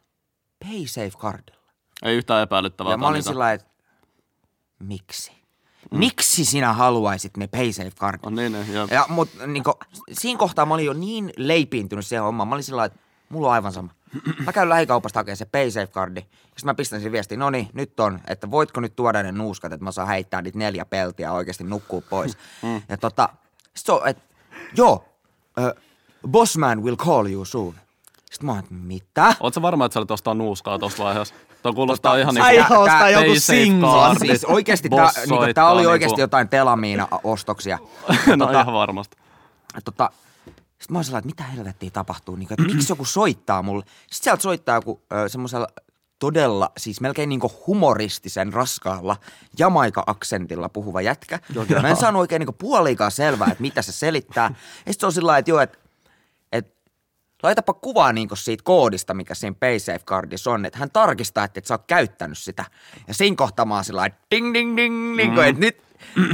C: PaySafe-cardilla.
E: Ei yhtään epäilyttävää.
C: Ja mä olin sillä että miksi? Mm. Miksi sinä haluaisit ne PaySafe-cardit?
E: On niin, niin, jep.
C: Ja, mut niinku, siinä kohtaa mä olin jo niin leipiintynyt siihen hommaan. Mä olin sillä että mulla on aivan sama. Mä käyn lähikaupasta hakemaan se PaySafe-kardi. Ja sit mä pistän sen viestiin, no niin, nyt on, että voitko nyt tuoda ne nuuskat, että mä saan heittää niitä neljä peltiä oikeasti nukkuu pois. ja tota, sit se on, että joo, uh, bossman will call you soon. Sitten mä oon, mitä?
E: Oletko varma, että sä olet ostaa nuuskaa tuossa vaiheessa? Tuo kuulostaa
C: Tota,
E: ihan niin
D: Äijä ostaa joku
E: cardit.
C: Siis oikeasti tää,
E: Boss
C: niinku, tää oli
E: niinku-
C: oikeasti jotain telamiina-ostoksia.
E: no ihan varmasti.
C: tota, sitten mä oon sellainen, että mitä helvettiä tapahtuu, niin kuin, että miksi joku soittaa mulle. Sitten sieltä soittaa joku semmoisella todella, siis melkein niinku humoristisen raskaalla jamaika-aksentilla puhuva jätkä. Ja mä en saanut oikein niinku puoliikaan selvää, että mitä se selittää. Ja sit se on sillä että joo, että et, laitapa kuvaa niinku siitä koodista, mikä siinä PaySafe-cardissa on, että hän tarkistaa, että et sä oot käyttänyt sitä. Ja siinä kohtaa mä oon sillä ding ding ding, niinku, että nyt,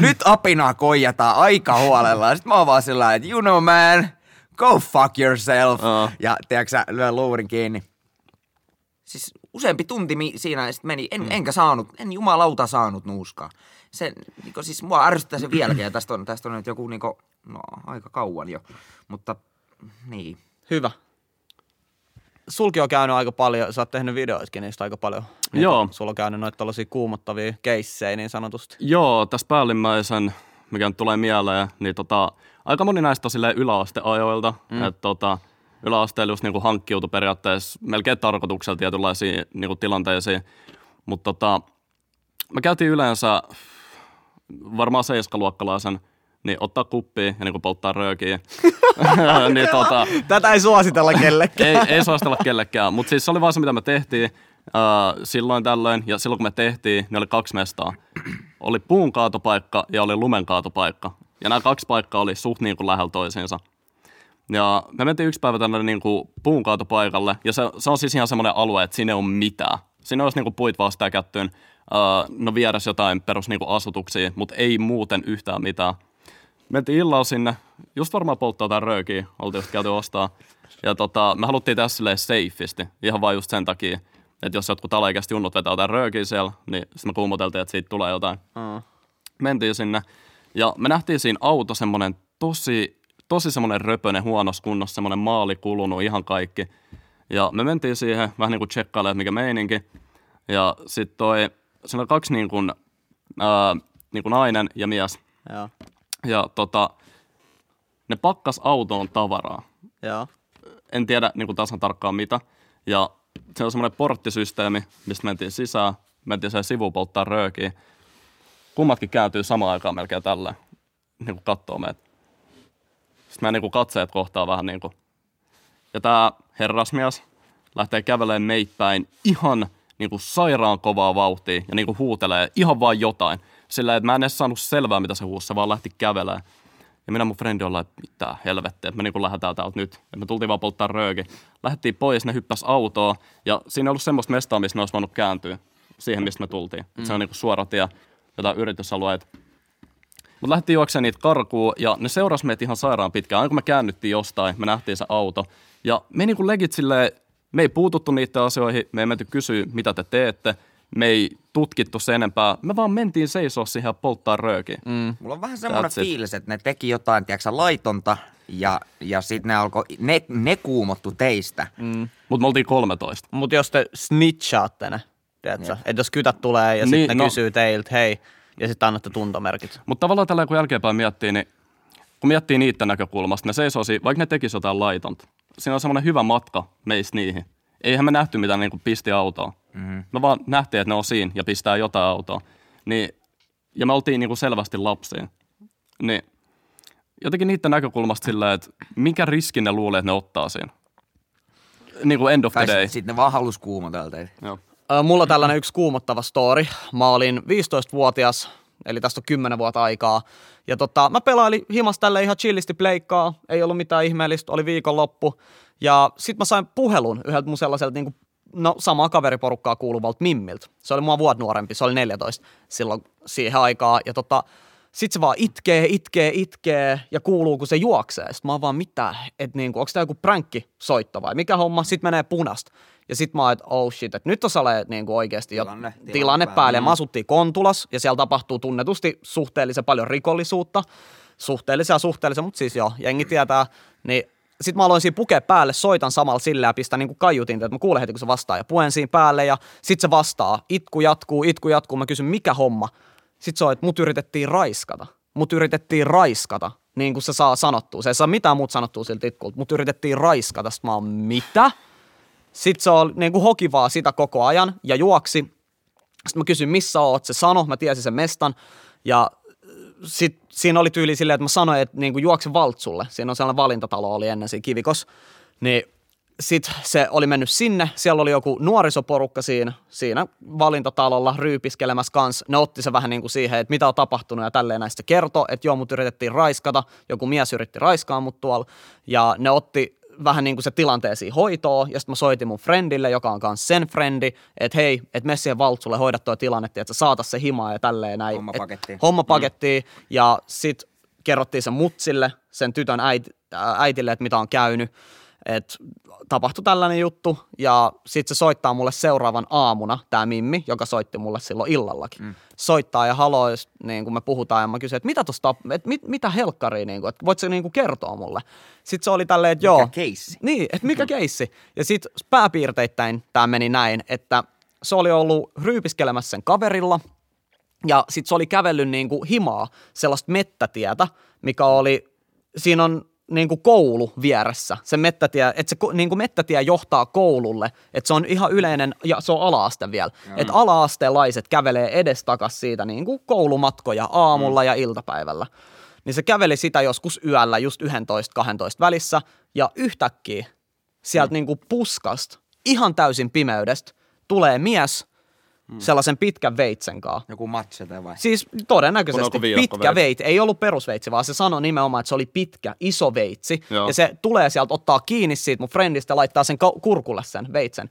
C: nyt apinaa koijataan aika huolella. Ja sit mä oon vaan sillä että you know man, go fuck yourself.
E: Aa.
C: Ja tiedätkö sä, lyön luurin kiinni. Siis useampi tunti mi- siinä sit meni, en, mm. enkä saanut, en jumalauta saanut nuuskaa. Se, niinku, siis mua ärsyttää se vieläkin ja tästä on, tästä on nyt joku niinku, no aika kauan jo, mutta niin.
D: Hyvä. Sulki on käynyt aika paljon, sä oot tehnyt videoiskin niistä aika paljon. Niin
E: Joo.
D: Sulla on käynyt noita tällaisia kuumottavia keissejä niin sanotusti.
E: Joo, tässä päällimmäisen, mikä nyt tulee mieleen, niin tota, aika moni näistä on silleen yläasteajoilta, mm. että tota, yläasteella just niinku hankkiutui periaatteessa melkein tarkoituksella tietynlaisiin niinku tilanteisiin, mutta tota, me käytiin yleensä varmaan seiskaluokkalaisen, niin ottaa kuppia ja niinku polttaa röökiä. niin tota,
D: Tätä ei suositella kellekään.
E: ei, ei suositella kellekään, mutta siis se oli vaan se, mitä me tehtiin uh, silloin tällöin. Ja silloin, kun me tehtiin, niin oli kaksi mestaa. Oli puun kaatopaikka ja oli lumen kaatopaikka. Ja nämä kaksi paikkaa oli suht niin kuin lähellä toisiinsa. Ja me mentiin yksi päivä tänne niin kuin puun kaatopaikalle. Ja se, se on siis ihan semmoinen alue, että siinä ei ole mitään. Siinä olisi niin kuin puit vastaan ja kättyyn. Uh, no vieressä jotain perus niin kuin asutuksia, mutta ei muuten yhtään mitään. Mentiin illalla sinne, just varmaan polttaa jotain röökiä, oltiin just käyty ostaa. Ja tota, me haluttiin tehdä silleen safeisti, ihan vain just sen takia, että jos jotkut alaikäiset junnut vetää jotain röökiä siellä, niin sitten me kuumoteltiin, että siitä tulee jotain.
D: Mm.
E: Mentiin sinne ja me nähtiin siinä auto semmoinen tosi, tosi semmoinen röpönen huonossa kunnossa, semmoinen maali kulunut ihan kaikki. Ja me mentiin siihen vähän niin kuin tsekkailemaan, että mikä meininki. Ja sitten toi, siinä oli kaksi niin kuin, ää, niin kuin nainen ja mies.
D: Joo.
E: Ja tota, ne pakkas autoon tavaraa.
D: Joo.
E: En tiedä niin kuin tasan tarkkaan mitä. Ja se on semmoinen porttisysteemi, mistä mentiin sisään. Mentiin sen sivuun polttaa röökiä. Kummatkin kääntyy samaan aikaan melkein tällä. Niin kuin kattoo meitä. Sitten mä niin katseet kohtaa vähän niin kuin. Ja tää herrasmies lähtee kävelemään meitä ihan niin kuin sairaan kovaa vauhtia ja niin kuin huutelee ihan vaan jotain. Sillä että mä en edes saanut selvää, mitä se huusi, se vaan lähti kävelemään. Ja minä mun frendi ollaan, että mitä helvettiä, että me niinku lähdetään täältä nyt. Ja me tultiin vaan polttaa rööki. Lähdettiin pois, ne hyppäs autoon. Ja siinä ei ollut semmoista mestaa, missä ne olisi voinut kääntyä siihen, mistä me tultiin. Mm. Se on niinku suora tie, jotain yritysalueet. Mutta lähdettiin juoksemaan niitä karkuun ja ne seurasi meitä ihan sairaan pitkään. Aina kun me käännyttiin jostain, me nähtiin se auto. Ja me niinku legit silleen, me ei puututtu niiden asioihin, me ei menty kysyä, mitä te teette. Me ei tutkittu sen enempää. Me vaan mentiin seisoo siihen ja polttaa röökiä.
D: Mm.
C: Mulla on vähän semmoinen
E: That's it.
C: fiilis, että ne teki jotain, tiedätkö, laitonta ja, ja sitten ne alkoi, ne, ne kuumottu teistä.
D: Mm.
E: Mutta me oltiin 13.
D: Mutta jos te snitchaatte ne, tiedätkö? Että jos kytät tulee ja
E: Niin,
D: sitten ne
E: no.
D: kysyy teiltä, hei, ja sitten annatte tuntomerkit.
E: Mutta tavallaan tällä kun jälkeenpäin miettii, niin kun miettii niiden näkökulmasta, ne seisoo siinä, vaikka ne tekisi jotain laitonta. Siinä on semmoinen hyvä matka meistä niihin. Eihän me nähty mitään niin kuin pisti autoa. Mm-hmm. Me vaan nähtiin, että ne on siinä ja pistää jotain autoa. Niin, ja me oltiin niin kuin selvästi lapsia. Niin jotenkin niiden näkökulmasta silleen, että mikä riskin ne luulee, että ne ottaa siinä. Niin kuin end of the day.
C: sitten sit ne vaan halus kuumotella teitä.
E: Joo.
D: Ö, Mulla on tällainen yksi kuumottava story. Mä olin 15-vuotias, eli tästä on 10 vuotta aikaa. Ja tota, mä pelailin himas tälle ihan chillisti pleikkaa, ei ollut mitään ihmeellistä, oli viikonloppu. Ja sit mä sain puhelun yhdeltä mun sellaiselta niinku, no samaa kaveriporukkaa kuuluvalta Mimmiltä. Se oli mua vuotta nuorempi, se oli 14 silloin siihen aikaan. Ja tota, sit se vaan itkee, itkee, itkee ja kuuluu, kun se juoksee. Sitten mä oon vaan mitä, että niinku, onko tää joku pränkki soitto vai mikä homma? Sitten menee punasta. Ja sit mä oon, että oh shit, että nyt on salee niinku oikeasti jo
C: Tilanne-
D: tilanne,
C: tilanne
D: päällä.
C: päällä.
D: Ja me asuttiin Kontulas ja siellä tapahtuu tunnetusti suhteellisen paljon rikollisuutta. Suhteellisia suhteellisia, mutta siis joo, jengi tietää. Niin sitten mä aloin siinä pukea päälle, soitan samalla sillä ja pistän niinku kaiutin, että mä kuulen heti kun se vastaa ja puen siinä päälle ja sit se vastaa. Itku jatkuu, itku jatkuu, mä kysyn mikä homma. Sitten se on, että mut yritettiin raiskata. Mut yritettiin raiskata, niin kuin se saa sanottua. Se ei saa mitään muuta sanottua siltä itkulta. Mut yritettiin raiskata. Sitten mä oon, mitä? Sitten se oli niin kuin hoki vaan sitä koko ajan ja juoksi. Sitten mä kysyin, missä oot, se sano, mä tiesin sen mestan. Ja sitten siinä oli tyyli silleen, että mä sanoin, että niin kuin juokse Valtsulle. Siinä on sellainen valintatalo oli ennen siinä Kivikos. Niin sitten se oli mennyt sinne, siellä oli joku nuorisoporukka siinä, siinä valintatalolla ryypiskelemässä kanssa. Ne otti se vähän niin kuin siihen, että mitä on tapahtunut ja tälleen näistä kertoo, että joo, mut yritettiin raiskata, joku mies yritti raiskaa mut tuolla ja ne otti vähän niin kuin se tilanteeseen hoitoon, ja sitten mä soitin mun friendille, joka on kanssa sen frendi, että hei, että mene siihen valtsulle, hoida tuo tilanne, että saata se himaa ja tälleen näin.
C: Homma
D: Et-
C: pakettiin.
D: Homma pakettiin, mm. ja sitten kerrottiin sen mutsille, sen tytön äiti, ää, äitille, että mitä on käynyt, että tapahtui tällainen juttu, ja sitten se soittaa mulle seuraavan aamuna, tämä Mimmi, joka soitti mulle silloin illallakin. Mm. Soittaa ja haloo, jos, niin kun me puhutaan, ja mä kysyn, että mitä tosta, että mit, mitä helkkaria, niin kun, että voit sä niin kun kertoa mulle? Sitten se oli tälleen, että joo.
C: keissi?
D: Niin, että mikä keissi. Ja sitten pääpiirteittäin tämä meni näin, että se oli ollut ryypiskelemässä sen kaverilla, ja sitten se oli kävellyt niinku himaa, sellaista mettätietä, mikä oli, siinä on niinku koulu vieressä. Se mettätie, että se ko- niinku mettätie johtaa koululle, että se on ihan yleinen, ja se on ala-aste vielä. Että ala-astelaiset kävelee edestakas siitä niinku koulumatkoja aamulla mm. ja iltapäivällä. Niin se käveli sitä joskus yöllä, just 11-12 välissä, ja yhtäkkiä sieltä mm. niinku puskasta, ihan täysin pimeydestä, tulee mies sellaisen pitkän veitsen kanssa.
C: Joku machete vai?
D: Siis todennäköisesti pitkä
E: veitsi?
D: veitsi, ei ollut perusveitsi, vaan se sanoi nimenomaan, että se oli pitkä, iso veitsi.
E: Joo.
D: Ja se tulee sieltä, ottaa kiinni siitä mun friendistä ja laittaa sen kurkulle sen veitsen.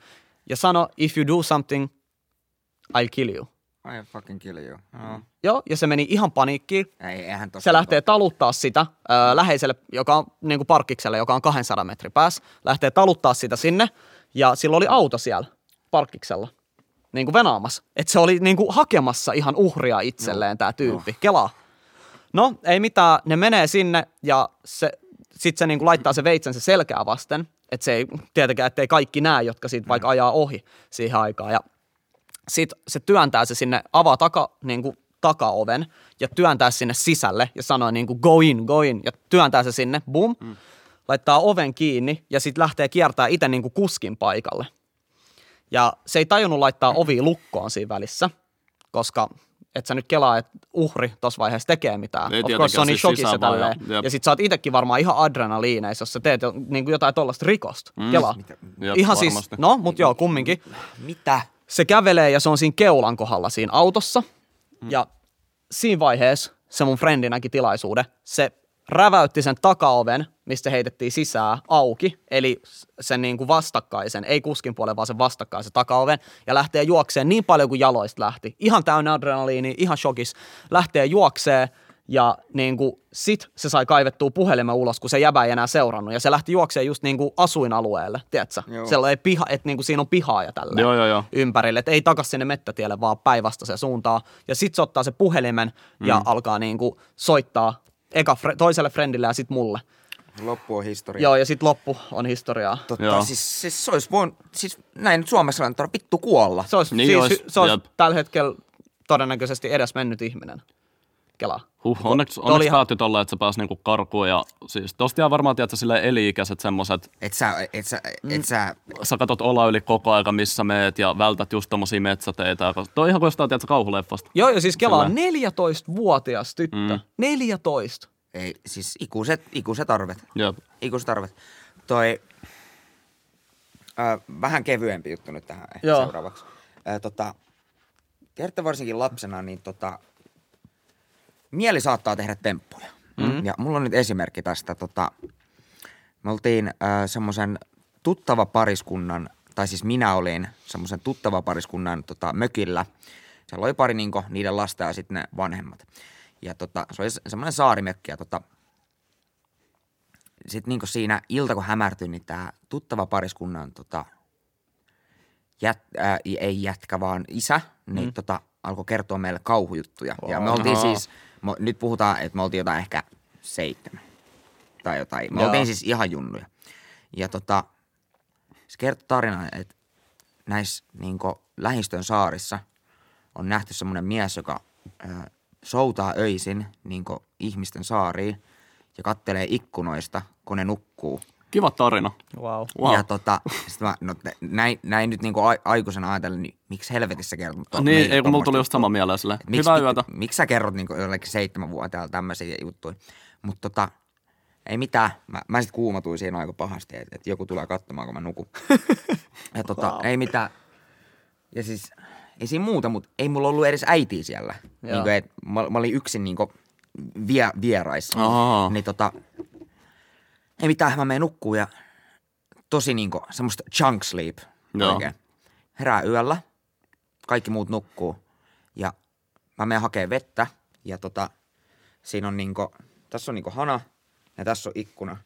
D: Ja sanoi, if you do something, I'll kill you.
C: I fucking kill you. No.
D: Joo, ja se meni ihan paniikkiin.
C: Ei, eihän
D: Se lähtee taluttaa sitä ö, läheiselle, joka on niin kuin parkkikselle, joka on 200 metrin päässä. Lähtee taluttaa sitä sinne ja sillä oli auto siellä parkkiksella niin kuin venaamassa. Että se oli niin kuin hakemassa ihan uhria itselleen tämä tyyppi. Kelaa. No, ei mitään. Ne menee sinne ja se, sit se niin kuin laittaa se veitsensä selkää vasten. Että se ei tietenkään, ettei kaikki näe, jotka siitä vaikka ajaa ohi siihen aikaan. Ja sitten se työntää se sinne, avaa taka, niin kuin, takaoven ja työntää sinne sisälle ja sanoo niin kuin go in, go in ja työntää se sinne, boom, mm. laittaa oven kiinni ja sitten lähtee kiertää itse niin kuin kuskin paikalle. Ja se ei tajunnut laittaa ovi lukkoon siinä välissä, koska et sä nyt kelaa, että uhri tuossa vaiheessa tekee mitään.
E: Ei
D: of course se on
E: tietenkään,
D: niin
E: siis
D: shokissa
E: sisään vaan,
D: tälleen.
E: ja- jep.
D: Ja sit sä oot itekin varmaan ihan adrenaliineissa, jos sä teet niin kuin jotain tollasta rikosta. Mm. Kelaa.
E: Jep,
D: Ihan siis, no, mut joo, kumminkin
C: Mitä?
D: se kävelee ja se on siinä keulan kohdalla siinä autossa. Mm. Ja siinä vaiheessa se mun frendi näki tilaisuuden. Se räväytti sen takaoven, mistä heitettiin sisään auki, eli sen niin kuin vastakkaisen, ei kuskin puolen, vaan sen vastakkaisen takaoven, ja lähtee juokseen niin paljon kuin jaloista lähti. Ihan täynnä adrenaliini, ihan shokis. Lähtee juokseen, ja niin kuin, sit se sai kaivettua puhelimen ulos, kun se jäbä ei enää seurannut. Ja se lähti juokseen just niin kuin asuinalueelle, tiedätkö? Sellainen piha, että niin kuin siinä on pihaa ja tällä
E: Joo, joo, joo.
D: ympärille, että ei takas sinne mettätielle, vaan päinvastaiseen suuntaan. Ja sit se ottaa se puhelimen ja
C: Mm.
D: alkaa niinku soittaa eka fre- toiselle friendille ja sit mulle.
C: Loppu on historia.
D: Joo, ja sit loppu on historiaa.
C: Totta,
E: Joo.
C: siis, siis se olisi voinut, siis näin Suomessa on vittu kuolla.
D: Se olisi,
E: Niin
D: siis,
E: ois,
D: se olisi
E: jep.
D: tällä hetkellä todennäköisesti edes mennyt ihminen. Kelaa.
E: Huh, onneksi,
D: oli
E: onneksi
D: ihan-
E: päättyi tolle, että se pääsi niinku karkuun ja siis tosta jää varmaan tiedätkö, silleen eli-ikäiset semmoset,
C: Et sä, et sä, et sä,
E: sä katot olla yli koko aika missä meet ja vältät just tommosia metsäteitä. Ja Toi on ihan kuin jostain, tiedätkö, kauhuleffasta.
D: Joo, ja siis kelaa
E: Sillä-
D: 14-vuotias tyttö. Mm. 14.
C: ei, siis ikuiset, ikuiset arvet.
E: Jep.
C: Ikuiset arvet. Toi, äh, vähän kevyempi juttu nyt tähän ehkä
D: Joo.
C: seuraavaksi. Äh, tota, tiedätte varsinkin lapsena, niin tota, mieli saattaa tehdä temppuja. Mm-hmm. Ja mulla on nyt esimerkki tästä. Tota, me oltiin äh, semmoisen tuttava pariskunnan, tai siis minä olin semmoisen tuttava pariskunnan tota, mökillä. Siellä oli pari niinku, niiden lasta ja sitten ne vanhemmat. Ja tota, se oli se- semmoinen saarimökki ja tota, sitten niinku siinä ilta kun hämärtyi, niin tämä tuttava pariskunnan tota, jät, ää, ei jätkä, vaan isä, niin mm. tota, alkoi kertoa meille kauhujuttuja. Ja me oltiin
E: Oho.
C: siis, nyt puhutaan, että me oltiin jotain ehkä seitsemän tai jotain. Me
D: Joo.
C: oltiin siis ihan junnuja. Ja tota, se kertoi tarinan, että näissä niinku, lähistön saarissa on nähty semmoinen mies, joka ää, soutaa öisin niinku, ihmisten saariin ja kattelee ikkunoista, kun ne nukkuu.
E: Kiva tarina.
D: Wow.
E: Wow.
C: Ja tota, sit mä, no, näin, näin nyt niinku aikuisena ajatellen, niin miksi helvetissä kerrot? to-
E: Niin, ei kun mulla tuli just sama mieleen silleen.
C: Miksi,
E: Hyvää yötä.
C: Miksi sä kerrot niinku jollekin seitsemänvuotiaalle tämmöisiä juttuja? Mutta tota, ei mitään. Mä, mä sitten kuumatuin siinä aika pahasti, että, että joku tulee katsomaan, kun mä nukun. ja tota,
D: Wow.
C: ei mitään. Ja siis, ei siinä muuta, mutta ei mulla ollut edes äitiä siellä. Niin kuin, et, mä, mä olin yksin niin kuin, vie, vieraissa.
E: Ahaa.
C: Niin tota, ei mitään, mä menen nukkuun ja tosi niinku semmoista chunk sleep
E: Joo.
C: oikein. Herää yöllä, kaikki muut nukkuu ja mä menen hakee vettä ja tota, siinä on niinku, tässä on niinku hana ja tässä on ikkuna.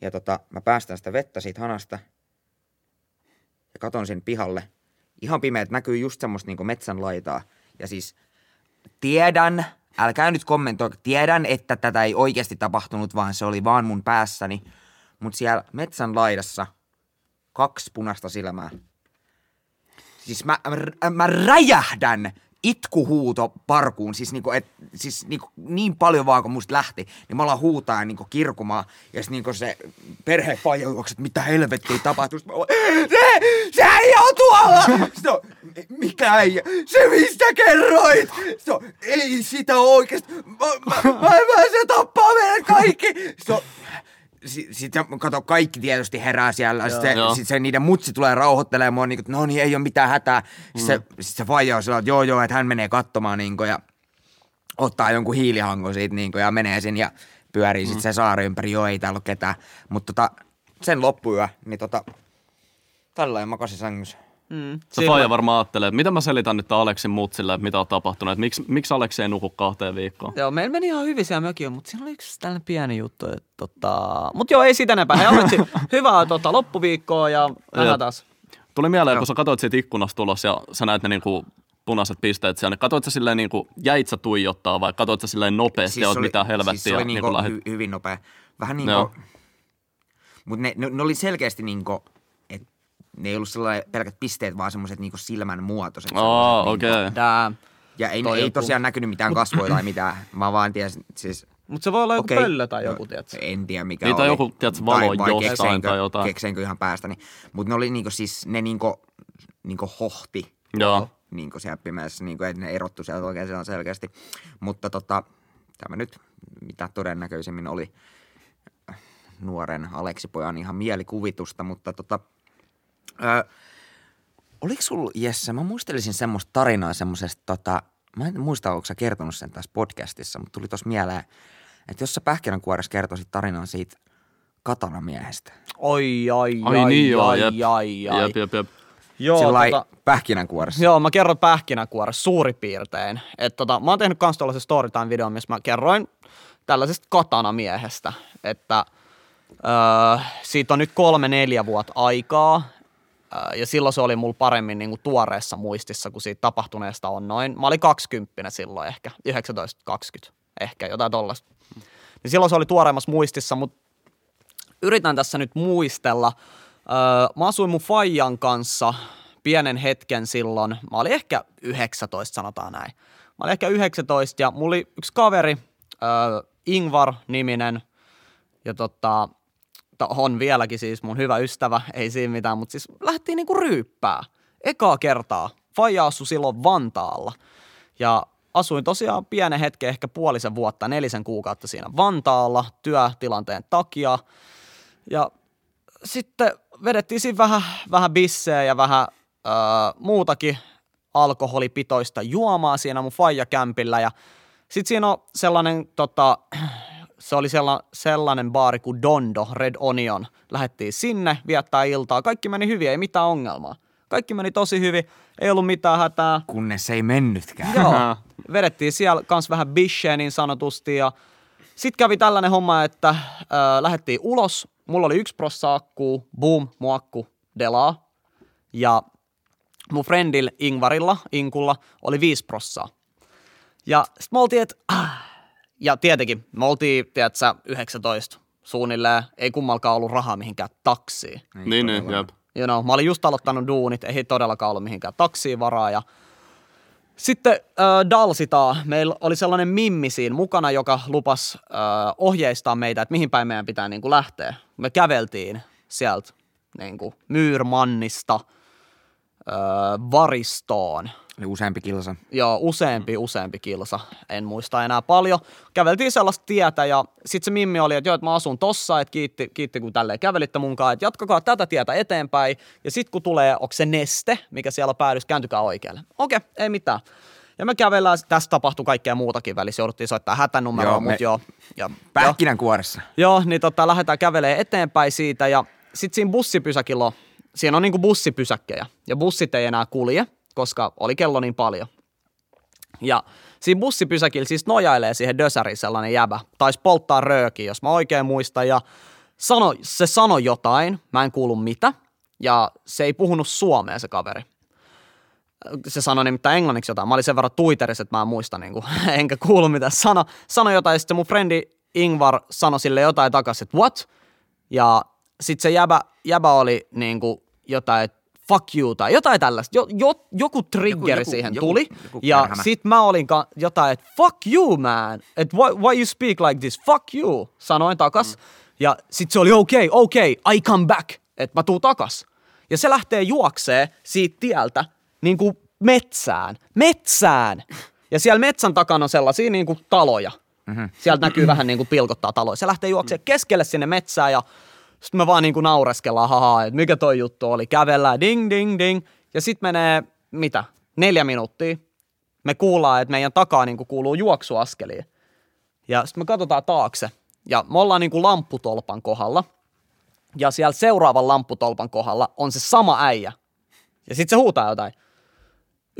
C: Ja tota, mä päästän sitä vettä siitä hanasta ja katon sinne pihalle. Ihan pimeät näkyy just semmoista niinku metsän laitaa. Ja siis tiedän, älkää nyt kommentoi, tiedän, että tätä ei oikeasti tapahtunut, vaan se oli vaan mun päässäni. Mutta siellä metsän laidassa kaksi punaista silmää. Siis mä, mä, mä räjähdän itkuhuuto parkuun, siis, niinku, et, siis niinku, niin paljon vaan kun musta lähti, niin me ollaan huutaa niinku kirkumaan, ja sit niinku se perhefaija juoksi, että mitä helvettiä tapahtuu. Sit mä se, se ei ole tuolla! Sitten mikä ei, se mistä kerroit! Sitten ei sitä oikeesti, mä, mä, mä, mä, se tappaa meidät kaikki! Sitten sitten kato, kaikki tietysti herää siellä. Sitten
E: Joo.
C: se, sit se niiden mutsi tulee rauhoittelemaan niin kuin, no niin, ei ole mitään hätää. Sitten se, sit se faija on sellainen, että joo joo, että hän menee katsomaan niin kuin, ja ottaa jonkun hiilihangon siitä niin kuin, ja menee sinne ja pyörii sitten se saari ympäri. Joo, ei täällä ole ketään. Mutta tota, sen loppuyö, niin tota, tällä makasin sängyssä.
D: Mm.
E: Se faija varmaan ajattelee, että mitä mä selitän nyt Aleksin mutsille, että mitä on tapahtunut, että miksi, miksi Aleksi ei nuku kahteen viikkoon.
D: Joo, meillä meni ihan hyvin siellä mökillä, mutta siinä oli yksi tällainen pieni juttu. Että, tota... Mutta joo, ei siitä enempää. Hei, onneksi hyvää tota, loppuviikkoa ja nähdään taas.
E: Tuli mieleen,
C: Joo.
E: kun sä katsoit siitä ikkunasta tulos ja sä näet ne niinku punaiset pisteet siellä, niin katsoit sä silleen niinku, jäit sä tuijottaa vai katsoit sä silleen nopeasti siis ja oot
C: oli-
E: mitään helvettiä
C: Siis se oli niinku
E: niinku
C: hy, hyvin nopea. Vähän niin
E: Joo.
C: kuin, mutta ne, ne, ne, oli selkeästi niinku, ne ei ollut sellainen pelkät pisteet, vaan semmoiset niinku silmän muotoiset. Sellaiset
E: okei.
C: Niinku.
D: Tää.
C: Ja ei, ei
D: joku-
C: tosiaan näkynyt mitään kasvoja tai mitään. Mä vaan tiesin, siis...
D: Mutta se voi olla joku pöllö tai joku, tiedätkö?
C: En tiedä mikä
E: Niin, tai
C: oli.
E: joku, tiedätkö, valo jostain
C: kekseinkö,
E: tai jotain.
C: Kekseinkö ihan päästäni. Mutta ne oli niinku siis, ne niinku, niinku hohti
E: Joo.
C: niin kuin siellä pimeässä, niin kuin, että ne erottu sieltä oikein siellä selkeästi. Mutta tota, tämä nyt mitä todennäköisemmin oli nuoren Aleksipojan ihan mielikuvitusta, mutta tota, ö, oliko sulla, Jesse, mä muistelisin semmoista tarinaa semmoisesta, tota, mä en muista, onko sä kertonut sen tässä podcastissa, mutta tuli tuossa mieleen, että jos sä pähkinänkuoressa kertoisit tarinan siitä katanamiehestä.
D: Oi, ai,
E: Ai
D: ai,
E: niin joo,
D: ai,
E: jep.
D: ai, ai.
E: Jep, jep, jep.
D: Joo, tota,
C: pähkinänkuoressa.
D: Joo, mä kerron pähkinäkuoressa suurin piirtein. Et tota, mä oon tehnyt kans tuollaisen storytime-videon, missä mä kerroin tällaisesta katanamiehestä, että öö, siitä on nyt kolme neljä vuotta aikaa, ja silloin se oli mulla paremmin niinku tuoreessa muistissa, kun siitä tapahtuneesta on noin. Mä olin 20 silloin ehkä, 19-20 ehkä, jotain tollasta. Niin silloin se oli tuoreemmassa muistissa, mutta yritän tässä nyt muistella. Öö, mä asuin mun Fajan kanssa pienen hetken silloin. Mä olin ehkä 19, sanotaan näin. Mä olin ehkä 19 ja mulla oli yksi kaveri, öö, Ingvar-niminen, ja tota, ta- on vieläkin siis mun hyvä ystävä, ei siinä mitään, mutta siis lähdettiin niinku ryyppää. Ekaa kertaa. Faija asui silloin Vantaalla. Ja asuin tosiaan pienen hetken, ehkä puolisen vuotta, nelisen kuukautta siinä Vantaalla työtilanteen takia. Ja sitten vedettiin siinä vähän, vähän bisseä ja vähän öö, muutakin alkoholipitoista juomaa siinä mun faijakämpillä. Ja sitten siinä on sellainen, tota, se oli sella, sellainen baari kuin Dondo, Red Onion. Lähettiin sinne viettää iltaa. Kaikki meni hyvin, ei mitään ongelmaa. Kaikki meni tosi hyvin, ei ollut mitään hätää.
C: Kunnes ei mennytkään.
D: Joo, vedettiin siellä kans vähän bisheä niin sanotusti ja sitten kävi tällainen homma, että äh, lähdettiin ulos. Mulla oli yksi prossa akkuu, boom, mun akku delaa. Ja mun friendillä Ingvarilla, Inkulla, oli viisi prossaa. Ja sitten me oltiin, että ah. Ja tietenkin, me oltiin, tiedätkö, 19 suunnilleen, ei kummalkaan ollut rahaa mihinkään taksiin.
E: Niin, niin, jep.
D: You know, mä olin just aloittanut duunit, ei todellakaan ollut mihinkään taksiin varaa ja sitten äh, Dalsitaa, meillä oli sellainen mimmi siinä mukana, joka lupas äh, ohjeistaa meitä, että mihin päin meidän pitää niin kuin lähteä. Me käveltiin sieltä niin kuin Myyrmannista öö, varistoon.
C: Eli useampi kilsa.
D: Joo, useampi, useampi kilsa. En muista enää paljon. Käveltiin sellaista tietä ja sitten se Mimmi oli, että joo, että mä asun tossa, että kiitti, kiitti kun tälleen kävelitte munkaan, että jatkakaa tätä tietä eteenpäin. Ja sitten kun tulee, onko se neste, mikä siellä on päädys, kääntykää oikealle. Okei, ei mitään. Ja me kävellään, tässä tapahtui kaikkea muutakin välissä, jouduttiin soittaa hätänumeroa,
C: Joo, me-
D: mutta joo. Ja, joo.
C: Pähkinän kuoressa.
D: Joo, niin tota, lähdetään kävelee eteenpäin siitä ja sitten siinä bussipysäkillä on, siinä on niinku bussipysäkkejä ja bussit ei enää kulje, koska oli kello niin paljon. Ja siinä bussipysäkillä siis nojailee siihen dösäriin sellainen jäbä. Taisi polttaa röökiä, jos mä oikein muistan. Ja sano, se sanoi jotain, mä en kuulu mitä. Ja se ei puhunut suomea se kaveri. Se sanoi nimittäin englanniksi jotain. Mä olin sen verran Twitterissä, että mä en muista, niin kuin, enkä kuulu mitä sano. Sano jotain, ja sitten mun frendi Ingvar sanoi sille jotain takaisin, että what? Ja sitten se jäbä, jäbä oli niin kuin jotain, että fuck you tai jotain tällaista. Jo, jo, joku triggeri
C: joku-
D: siihen
C: joku-
D: tuli.
C: joku
D: ja
C: kärhämä.
D: sit mä olin ka- jotain, että fuck you man, että why, why you speak like this, fuck you, sanoin takas. Mm. Ja sit se oli okei, okay, okei, okay, I come back, että mä tuun takas. Ja se lähtee juoksee siitä tieltä niin kuin metsään, metsään. Ja siellä metsän takana on sellaisia niin kuin taloja. Mm-hmm. Sieltä näkyy vähän niin kuin pilkottaa taloja. Se lähtee juoksemaan keskelle sinne metsään ja sitten me vaan niin kuin naureskellaan, haha, että mikä toi juttu oli. Kävellään, ding, ding, ding. Ja sitten menee, mitä, neljä minuuttia. Me kuullaan, että meidän takaa niin kuin kuuluu juoksuaskeliin. Ja sitten me katsotaan taakse. Ja me ollaan niin kuin lampputolpan kohdalla. Ja siellä seuraavan lampputolpan kohdalla on se sama äijä. Ja sitten se huutaa jotain.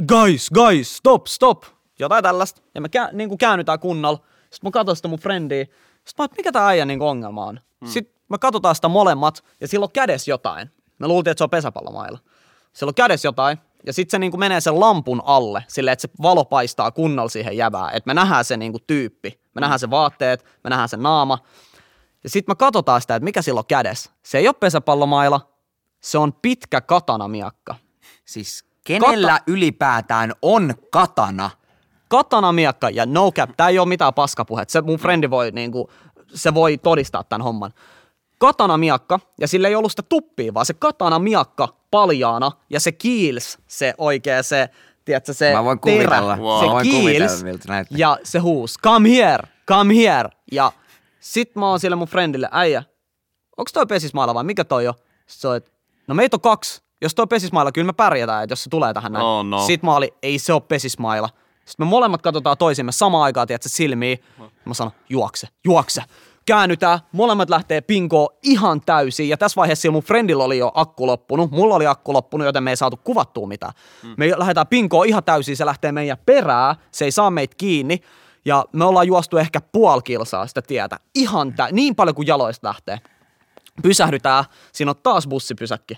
D: Guys, guys, stop, stop. Jotain tällaista. Ja me kä- niin kuin käännytään kunnolla. Sitten mä katson sitä mun frendiä. Sitten mä että mikä tää äijän niin ongelma on. Hmm. Sitten me katsotaan sitä molemmat ja sillä on kädessä jotain. Me luultiin, että se on pesäpallomailla. Sillä on kädessä jotain. Ja sitten se niin kuin menee sen lampun alle, silleen, että se valo paistaa kunnolla siihen jävään. Että me nähdään se niin kuin tyyppi. Me nähdään se vaatteet, me nähdään se naama. Ja sitten me katsotaan sitä, että mikä sillä on kädessä. Se ei ole pesäpallomailla, se on pitkä katanamiakka.
C: Siis kenellä
D: Kata-
C: ylipäätään on katana?
D: katanamiakka ja no cap, tää ei ole mitään paskapuhet. Se mun frendi voi niinku, se voi todistaa tämän homman. Katanamiakka, ja sillä ei ollut sitä tuppia, vaan se katanamiakka paljaana, ja se kiils, se oikea se, tiedätkö, se
C: Mä voin
D: terä,
C: kuvitella.
E: Wow.
D: se
C: Mä voin
D: kiils,
C: kuvitella, miltä näyttää.
D: ja se huus, come here, come here. Ja sit mä oon sille mun friendille, äijä, onks toi pesismailla vai mikä toi on? Sitten se on, että no meitä on kaksi. Jos toi on pesismailla, kyllä me pärjätään, että jos se tulee tähän näin.
E: Oh, no.
D: Sitten mä olin, ei se ole pesismailla. Sitten me molemmat katsotaan toisimme samaan aikaan, tiedätkö, silmiin. Mä sanon, juokse, juokse. Käännytään, molemmat lähtee pinkoon ihan täysin. Ja tässä vaiheessa mun friendillä oli jo akku loppunut, mulla oli akku loppunut, joten me ei saatu kuvattua mitään. Mm. Me lähdetään pinkoon ihan täysin, se lähtee meidän perää, se ei saa meitä kiinni. Ja me ollaan juostu ehkä puoli kilsaa sitä tietä. Ihan tä- niin paljon kuin jaloista lähtee. Pysähdytään, siinä on taas bussipysäkki.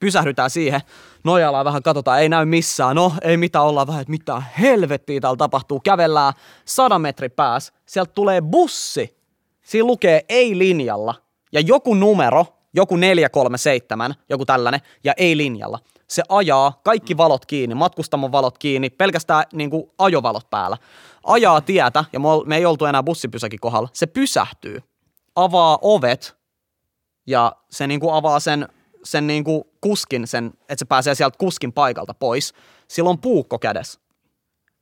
D: Pysähdytään siihen, nojallaan vähän, katsotaan, ei näy missään, no ei mitään, ollaan vähän, että mitä helvettiä täällä tapahtuu, kävellään sadan metri pääs, sieltä tulee bussi, siinä lukee ei linjalla, ja joku numero, joku 437, joku tällainen, ja ei linjalla. Se ajaa kaikki valot kiinni, matkustamon valot kiinni, pelkästään niin kuin ajovalot päällä. Ajaa tietä, ja me ei oltu enää bussipysäkin kohdalla. Se pysähtyy, avaa ovet, ja se niinku avaa sen, sen niinku kuskin, sen, että se pääsee sieltä kuskin paikalta pois. Sillä on puukko kädessä.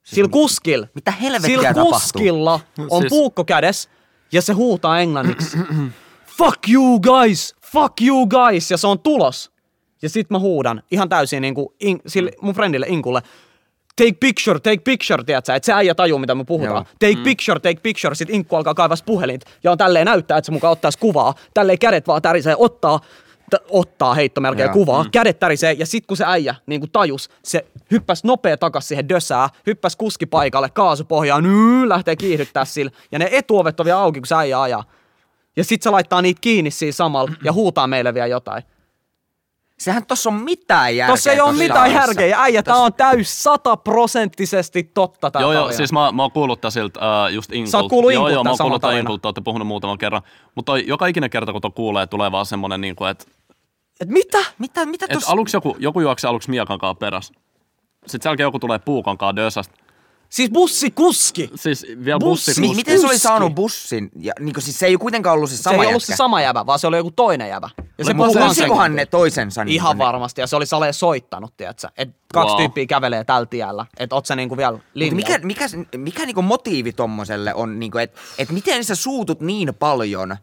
D: Sillä kuskilla.
C: Mitä helvettiä
D: Sillä
C: tapahtuu?
D: kuskilla on
E: Siis-
D: puukko kädessä ja se huutaa englanniksi. Fuck you guys! Fuck you guys! Ja se on tulos. Ja sit mä huudan ihan täysin niinku in, sille, mun friendille Inkulle. Take picture, take picture, tiedätkö? Että se äijä tajuu, mitä me puhutaan.
C: Joo.
D: Take picture, take picture. Sitten Inkku alkaa kaivaa puhelinta ja on tälleen näyttää, että se mukaan ottaisi kuvaa. Tälleen kädet vaan tärisee, ottaa, t- ottaa heittomerkejä kuvaa, mm. kädet tärisee ja sit kun se äijä niin kuin tajus, se hyppäsi nopea takas siihen dösää, hyppäsi kuskipaikalle, kaasupohjaan, nyy, lähtee kiihdyttää sillä ja ne etuovet on vielä auki, kun se äijä ajaa. Ja sit se laittaa niitä kiinni siinä samalla ja huutaa meille vielä jotain.
C: Sehän tossa on mitään järkeä.
D: Tossa ei ole
C: tossa
D: mitään
C: tarinassa.
D: järkeä. Äijä, tää on täys sataprosenttisesti totta tää
E: Joo, joo, siis mä, mä oon kuullut tää siltä äh, just Inkulta.
D: Sä oot kuullut
E: Joo,
D: Inkulta
E: joo, mä oon kuullut tää. Inkulta, ootte puhunut muutaman kerran. Mutta joka ikinen kerta, kun tuo kuulee, tulee vaan semmonen niinku, että
D: Et mitä?
C: Mitä, mitä
E: et
C: tossa?
E: aluksi joku, joku juoksee aluksi miekan kanssa perässä. Sitten sen jälkeen joku tulee puukon kanssa dösästä.
D: Siis bussikuski!
E: Siis vielä
D: Bussi-
E: bussikuski.
C: Mi- miten se oli
D: Kuski.
C: saanut bussin? Ja, niin kuin, siis se ei kuitenkaan ollut se
D: Se
C: sama
D: ei ollut se sama jävä, vaan se oli joku toinen jävä. Ja se
E: se-
D: englantia.
C: ne toisensa? niin
D: Ihan
C: ne-
D: varmasti, ja se oli Sale soittanut, tiedätkö? Et kaksi
E: Wow.
D: tyyppiä kävelee tällä tiellä. Et oot sä niinku vielä
C: Mutta
D: linjalla.
C: mikä, mikä, mikä niinku motiivi tommoselle on, niinku, että et miten sä suutut niin paljon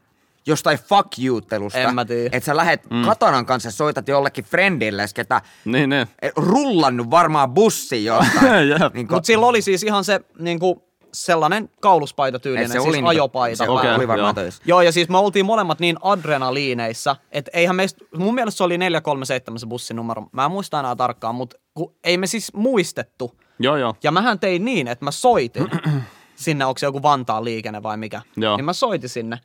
C: jostain fuck you-telusta,
D: En mä tiedä.
C: että sä lähet mm. katanan kanssa soitat jollekin friendille, ketä
E: Niin, niin.
C: et rullannut varmaan bussi jostain.
E: Jep.
C: niin
D: Mutta sillä oli siis ihan se niinku, sellainen kauluspaita tyylinen,
C: se
D: siis
C: oli,
D: ajopaita.
C: se
E: Okei,
C: oli varmaan
E: joo.
C: töissä.
D: Joo, ja siis me oltiin molemmat niin adrenaliineissa, että eihän meistä, mun mielestä se oli 437 se bussinumero, mä en muista enää tarkkaan, mutta ei me siis muistettu.
E: Joo, joo.
D: Ja mähän tein niin, että mä soitin sinne, onko se joku Vantaan liikenne vai mikä,
E: Joo.
D: niin mä soitin sinne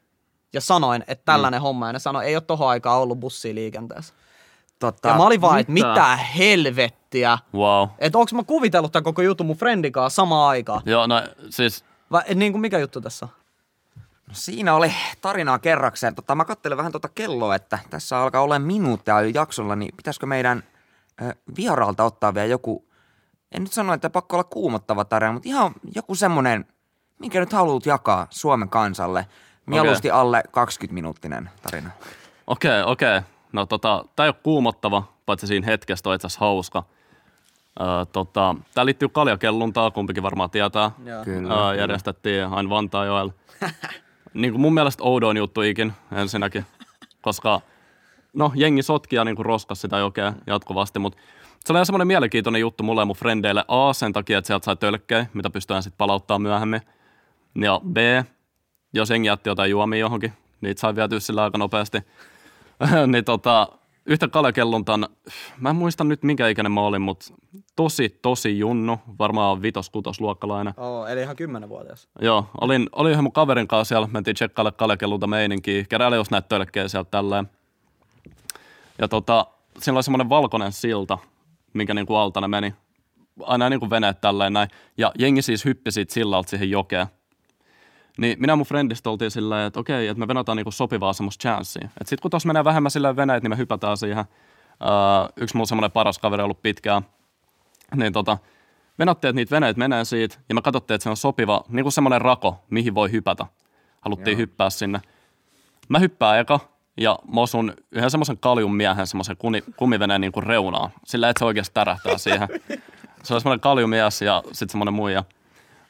D: ja sanoin, että tällainen mm. homma, ja ne sanoi, ei ole tohon aikaa ollut bussia liikenteessä.
C: Tota,
D: Ja mä olin vaan, että
E: mitä?
D: mitä helvettiä.
E: Wow.
D: Että onko mä kuvitellut tämän koko jutun mun friendikaan samaan aikaan?
E: Joo, no siis,
D: Vai et niin kuin mikä juttu tässä on?
C: Siinä oli tarinaa kerrakseen. Tota, mä katselen vähän tuota kelloa, että tässä alkaa olla minuuttia jo jaksolla, niin pitäisikö meidän ö, vieraalta ottaa vielä joku, en nyt sano, että pakko olla kuumottava tarina, mutta ihan joku semmonen, minkä nyt haluat jakaa Suomen kansalle. Mieluusti alle 20-minuuttinen tarina.
E: okei, okay, okei. Okay. No tota, tää ei ole kuumottava, paitsi siinä hetkessä toi itse asiassa hauska. Öö, tota, tää liittyy kaljakelluntaa, kumpikin varmaan tietää.
D: Joo.
C: Kyllä.
E: Öö, järjestettiin aina Vantaajoella. niin kuin mun mielestä oudoin juttu ikin ensinnäkin, koska no jengi sotkia niin kuin roskas sitä jokea jatkuvasti, mutta se oli semmoinen mielenkiintoinen juttu mulle ja mun frendeille. A, sen takia, että sieltä sai tölkkejä, mitä pystytään sitten palauttaa myöhemmin. Ja B, jos jengi jätti jotain juomia johonkin, niitä sai vietyä sillä aika nopeasti. niin tota, yhtä kaljakelluntan, mä en muista nyt minkä ikäinen mä olin, mutta tosi, tosi junnu, varmaan vitos-kutos luokkalainen.
D: Oo, eli ihan kymmenenvuotias.
E: Joo, olin, olin yhden mun kaverin kanssa siellä, mentiin tsekkaille kaljakellunta meininkiä, tölkkejä sieltä tälleen. Ja tota, siinä oli semmoinen valkoinen silta, minkä niinku alta ne meni. Aina niinku veneet tälleen näin. Ja jengi siis hyppi siitä sillalta siihen jokeen. Niin minä mun friendistä oltiin silleen, että okei, että me venataan niinku sopivaa semmoista chanssiä. Että sit kun tuossa menee vähemmän silleen veneet, niin me hypätään siihen. Öö, yksi mun semmoinen paras kaveri ollut pitkään. Niin tota, venattiin, että niitä veneet menee siitä, ja me katsottiin, että se on sopiva, niin kuin semmoinen rako, mihin voi hypätä. Haluttiin Joo. hyppää sinne. Mä hyppään eka, ja mä osun yhden semmoisen kaljun miehen semmoisen kumiveneen niin kuin reunaan. Sillä että se oikeasti tärähtää siihen. Se on semmoinen kaljumies ja sitten semmoinen muija.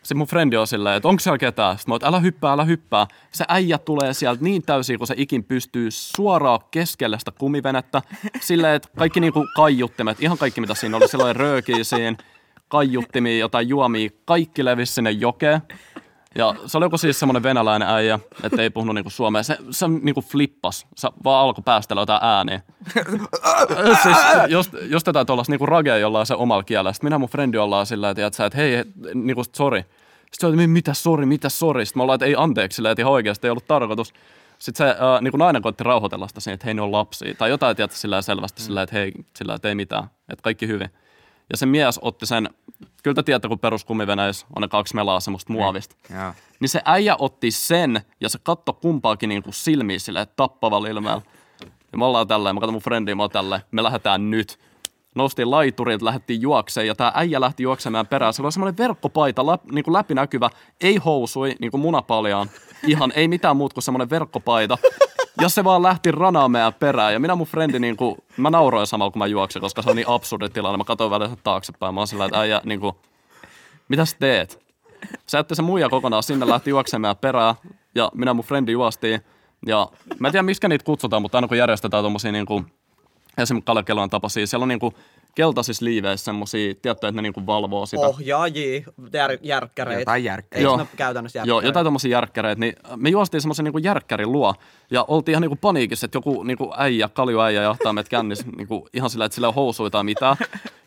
E: Sitten mun frendi on silleen, että onko siellä ketään? Sitten mä että älä hyppää, älä hyppää. Se äijä tulee sieltä niin täysin, kun se ikin pystyy suoraan keskelle sitä kumivenettä. Silleen, että kaikki niinku kaiuttimet, ihan kaikki mitä siinä oli, silloin röökiä siinä, kaiuttimia, jotain juomia, kaikki levisi sinne jokeen. Ja se oli joku siis semmoinen venäläinen äijä, että ei puhunut niinku suomea. Se, se niinku flippas. Se vaan alkoi päästellä jotain ääniä. siis just, just jotain tuollaista niinku ragea jollain se omalla kielellä. Sitten minä mun frendi ollaan sillä että, että, että hei, he- niinku sori. Sitten se että mitä sori, mitä sori. Sitten me ollaan, että ei anteeksi, sillä että ihan oikeasti ei ollut tarkoitus. Sitten se äh, niin kuin nainen koitti rauhoitella sitä siinä, että hei ne on lapsia. Tai jotain tietää sillä selvästi sillä että hei, sillä että ei mitään, että kaikki hyvin. Ja se mies otti sen, kyllä te tiedätte, kun peruskumiveneissä on ne kaksi melaa semmoista muovista.
C: Joo.
E: Niin se äijä otti sen ja se katto kumpaakin niin kuin silmiin silleen tappavalla ilmeellä. Ja me ollaan tälleen, mä katson mun frendiä, mä oon tälleen, me lähdetään nyt. Noustiin laiturilta, lähdettiin juokseen ja tää äijä lähti juoksemaan perään. Se oli semmoinen verkkopaita, läp, niin kuin läpinäkyvä, ei housui, niin kuin munapaljaan. Ihan ei mitään muuta kuin semmoinen verkkopaita. Ja se vaan lähti ranaa meidän perään. Ja minä mun frendi, niin kuin, mä nauroin samalla kun mä juoksin, koska se on niin absurdi tilanne. Mä katsoin välillä taaksepäin. Mä oon sillä, että äijä, niin kuin, mitä sä teet? Se jätti se muija kokonaan sinne, lähti juoksemaan perään ja minä mun frendi juostiin. Ja mä en tiedä, miksi niitä kutsutaan, mutta aina kun järjestetään tommosia niinku, esimerkiksi Kalekelan tapaisia, siellä on niinku keltaisissa liiveissä semmosia, tiedätkö, että ne niinku valvoo sitä.
D: Ohjaajia, jär, järkkäreitä.
C: Jotain järkkäreitä.
E: Joo.
D: käytännössä
E: Joo,
D: järkkäreitä?
E: jotain tommosia järkkäreitä, niin me juostiin semmoisen niinku järkkärin luo ja oltiin ihan niinku paniikissa, että joku niinku äijä, kaljuäijä jahtaa meidät kännissä niinku ihan sillä, että sillä ei housuja tai mitään.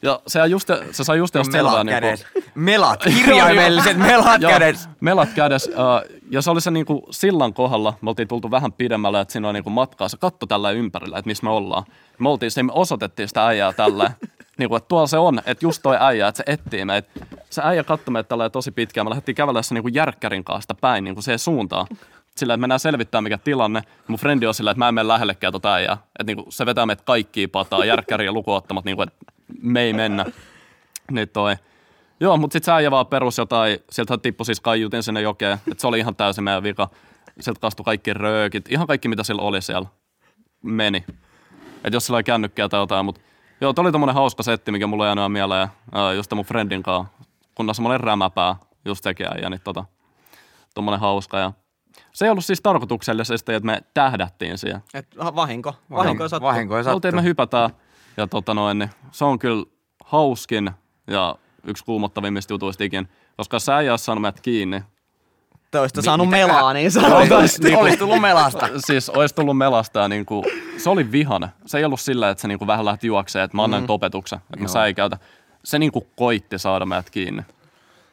E: Ja se, just, se sai just selvää
C: Melat
E: niinku.
C: Melat, kirjaimelliset melat
E: Joo,
C: kädessä.
E: Melat kädessä. Uh, ja se oli se niinku sillan kohdalla. Me oltiin tultu vähän pidemmälle, että siinä oli niinku matkaa. Se katto tällä ympärillä, että missä me ollaan. Me oltiin siinä, me osoitettiin sitä äijää tällä. niinku, että tuolla se on, että just toi äijä, että se etsii meitä. Se äijä katsoi meitä tällä tosi pitkään. Me lähdettiin kävellä se niinku järkkärin kanssa päin niinku siihen suuntaan. Sillä, että mennään selvittää mikä tilanne. Mun frendi on sillä, että mä en mene lähellekään tota äijää. Että niinku, se vetää meitä kaikkia pataa, järkkäriä lukuottamat, niinku, että me ei mennä. Niin toi. Joo, mutta sitten sä vaan perus jotain, sieltä tippui siis kaiutin sinne jokeen, että se oli ihan täysin meidän vika. Sieltä kastui kaikki röökit, ihan kaikki mitä sillä oli siellä meni. Että jos sillä oli kännykkää tai jotain, mutta joo, toi oli tommonen hauska setti, mikä mulla jäänyt mieleen, ää, just mun friendin kanssa, kun semmoinen rämäpää just tekee ja niin tota, tommonen hauska ja se ei ollut siis tarkoituksellisesti, että me tähdättiin siihen.
D: Et vahinko. Vahinko sattuu.
C: Vahinko
E: Me oltiin, että me hypätään ja tota noin, niin se on kyllä hauskin ja yksi kuumottavimmista jutuista ikin. Koska sä ei ole saanut meidät kiinni.
D: Te olisitte
C: Mi-
D: saanut
C: mitä-
D: melaa, niin
C: Olisi,
D: sanotaan.
C: olisi, olisi tullut melasta.
E: Siis olisi tullut melasta ja niinku, se oli vihane. Se ei ollut sillä, että se niinku vähän lähti juokseen, että mä annan mm. opetuksen, että mä säikäytän. Se niinku koitti saada meidät kiinni.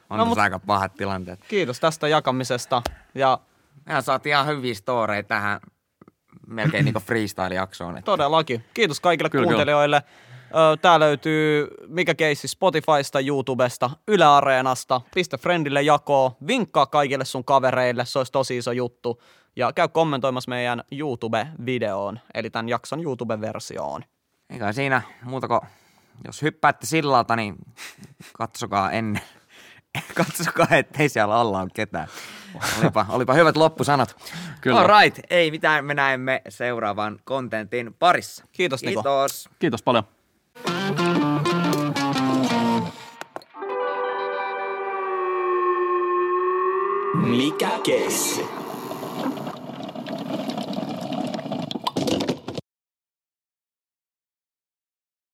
C: On
D: No,
C: no,
D: mut-
C: aika pahat tilanteet.
D: Kiitos tästä jakamisesta. Ja
C: Mehän saatiin ihan hyviä storeja tähän melkein niinku freestyle-jaksoon. että
D: todellakin. Kiitos kaikille
E: Kyllä,
D: kuuntelijoille. Ö, Tää löytyy Mikä keissi Spotifysta, YouTubesta, Yle Areenasta. Pistä friendille jakoon. Vinkkaa kaikille sun kavereille, se olisi tosi iso juttu. Ja käy kommentoimassa meidän YouTube-videoon, eli tämän jakson YouTube-versioon.
C: Eikä siinä muuta kuin, jos hyppäätte sillalta, niin katsokaa ennen. katsokaa, ettei siellä alla ole ketään. Olipa, olipa hyvät loppusanat.
E: Kyllä.
C: All right, ei mitään, me näemme seuraavan kontentin parissa.
D: Kiitos, Niko.
C: Kiitos.
E: Kiitos paljon.
B: Mikä keissi?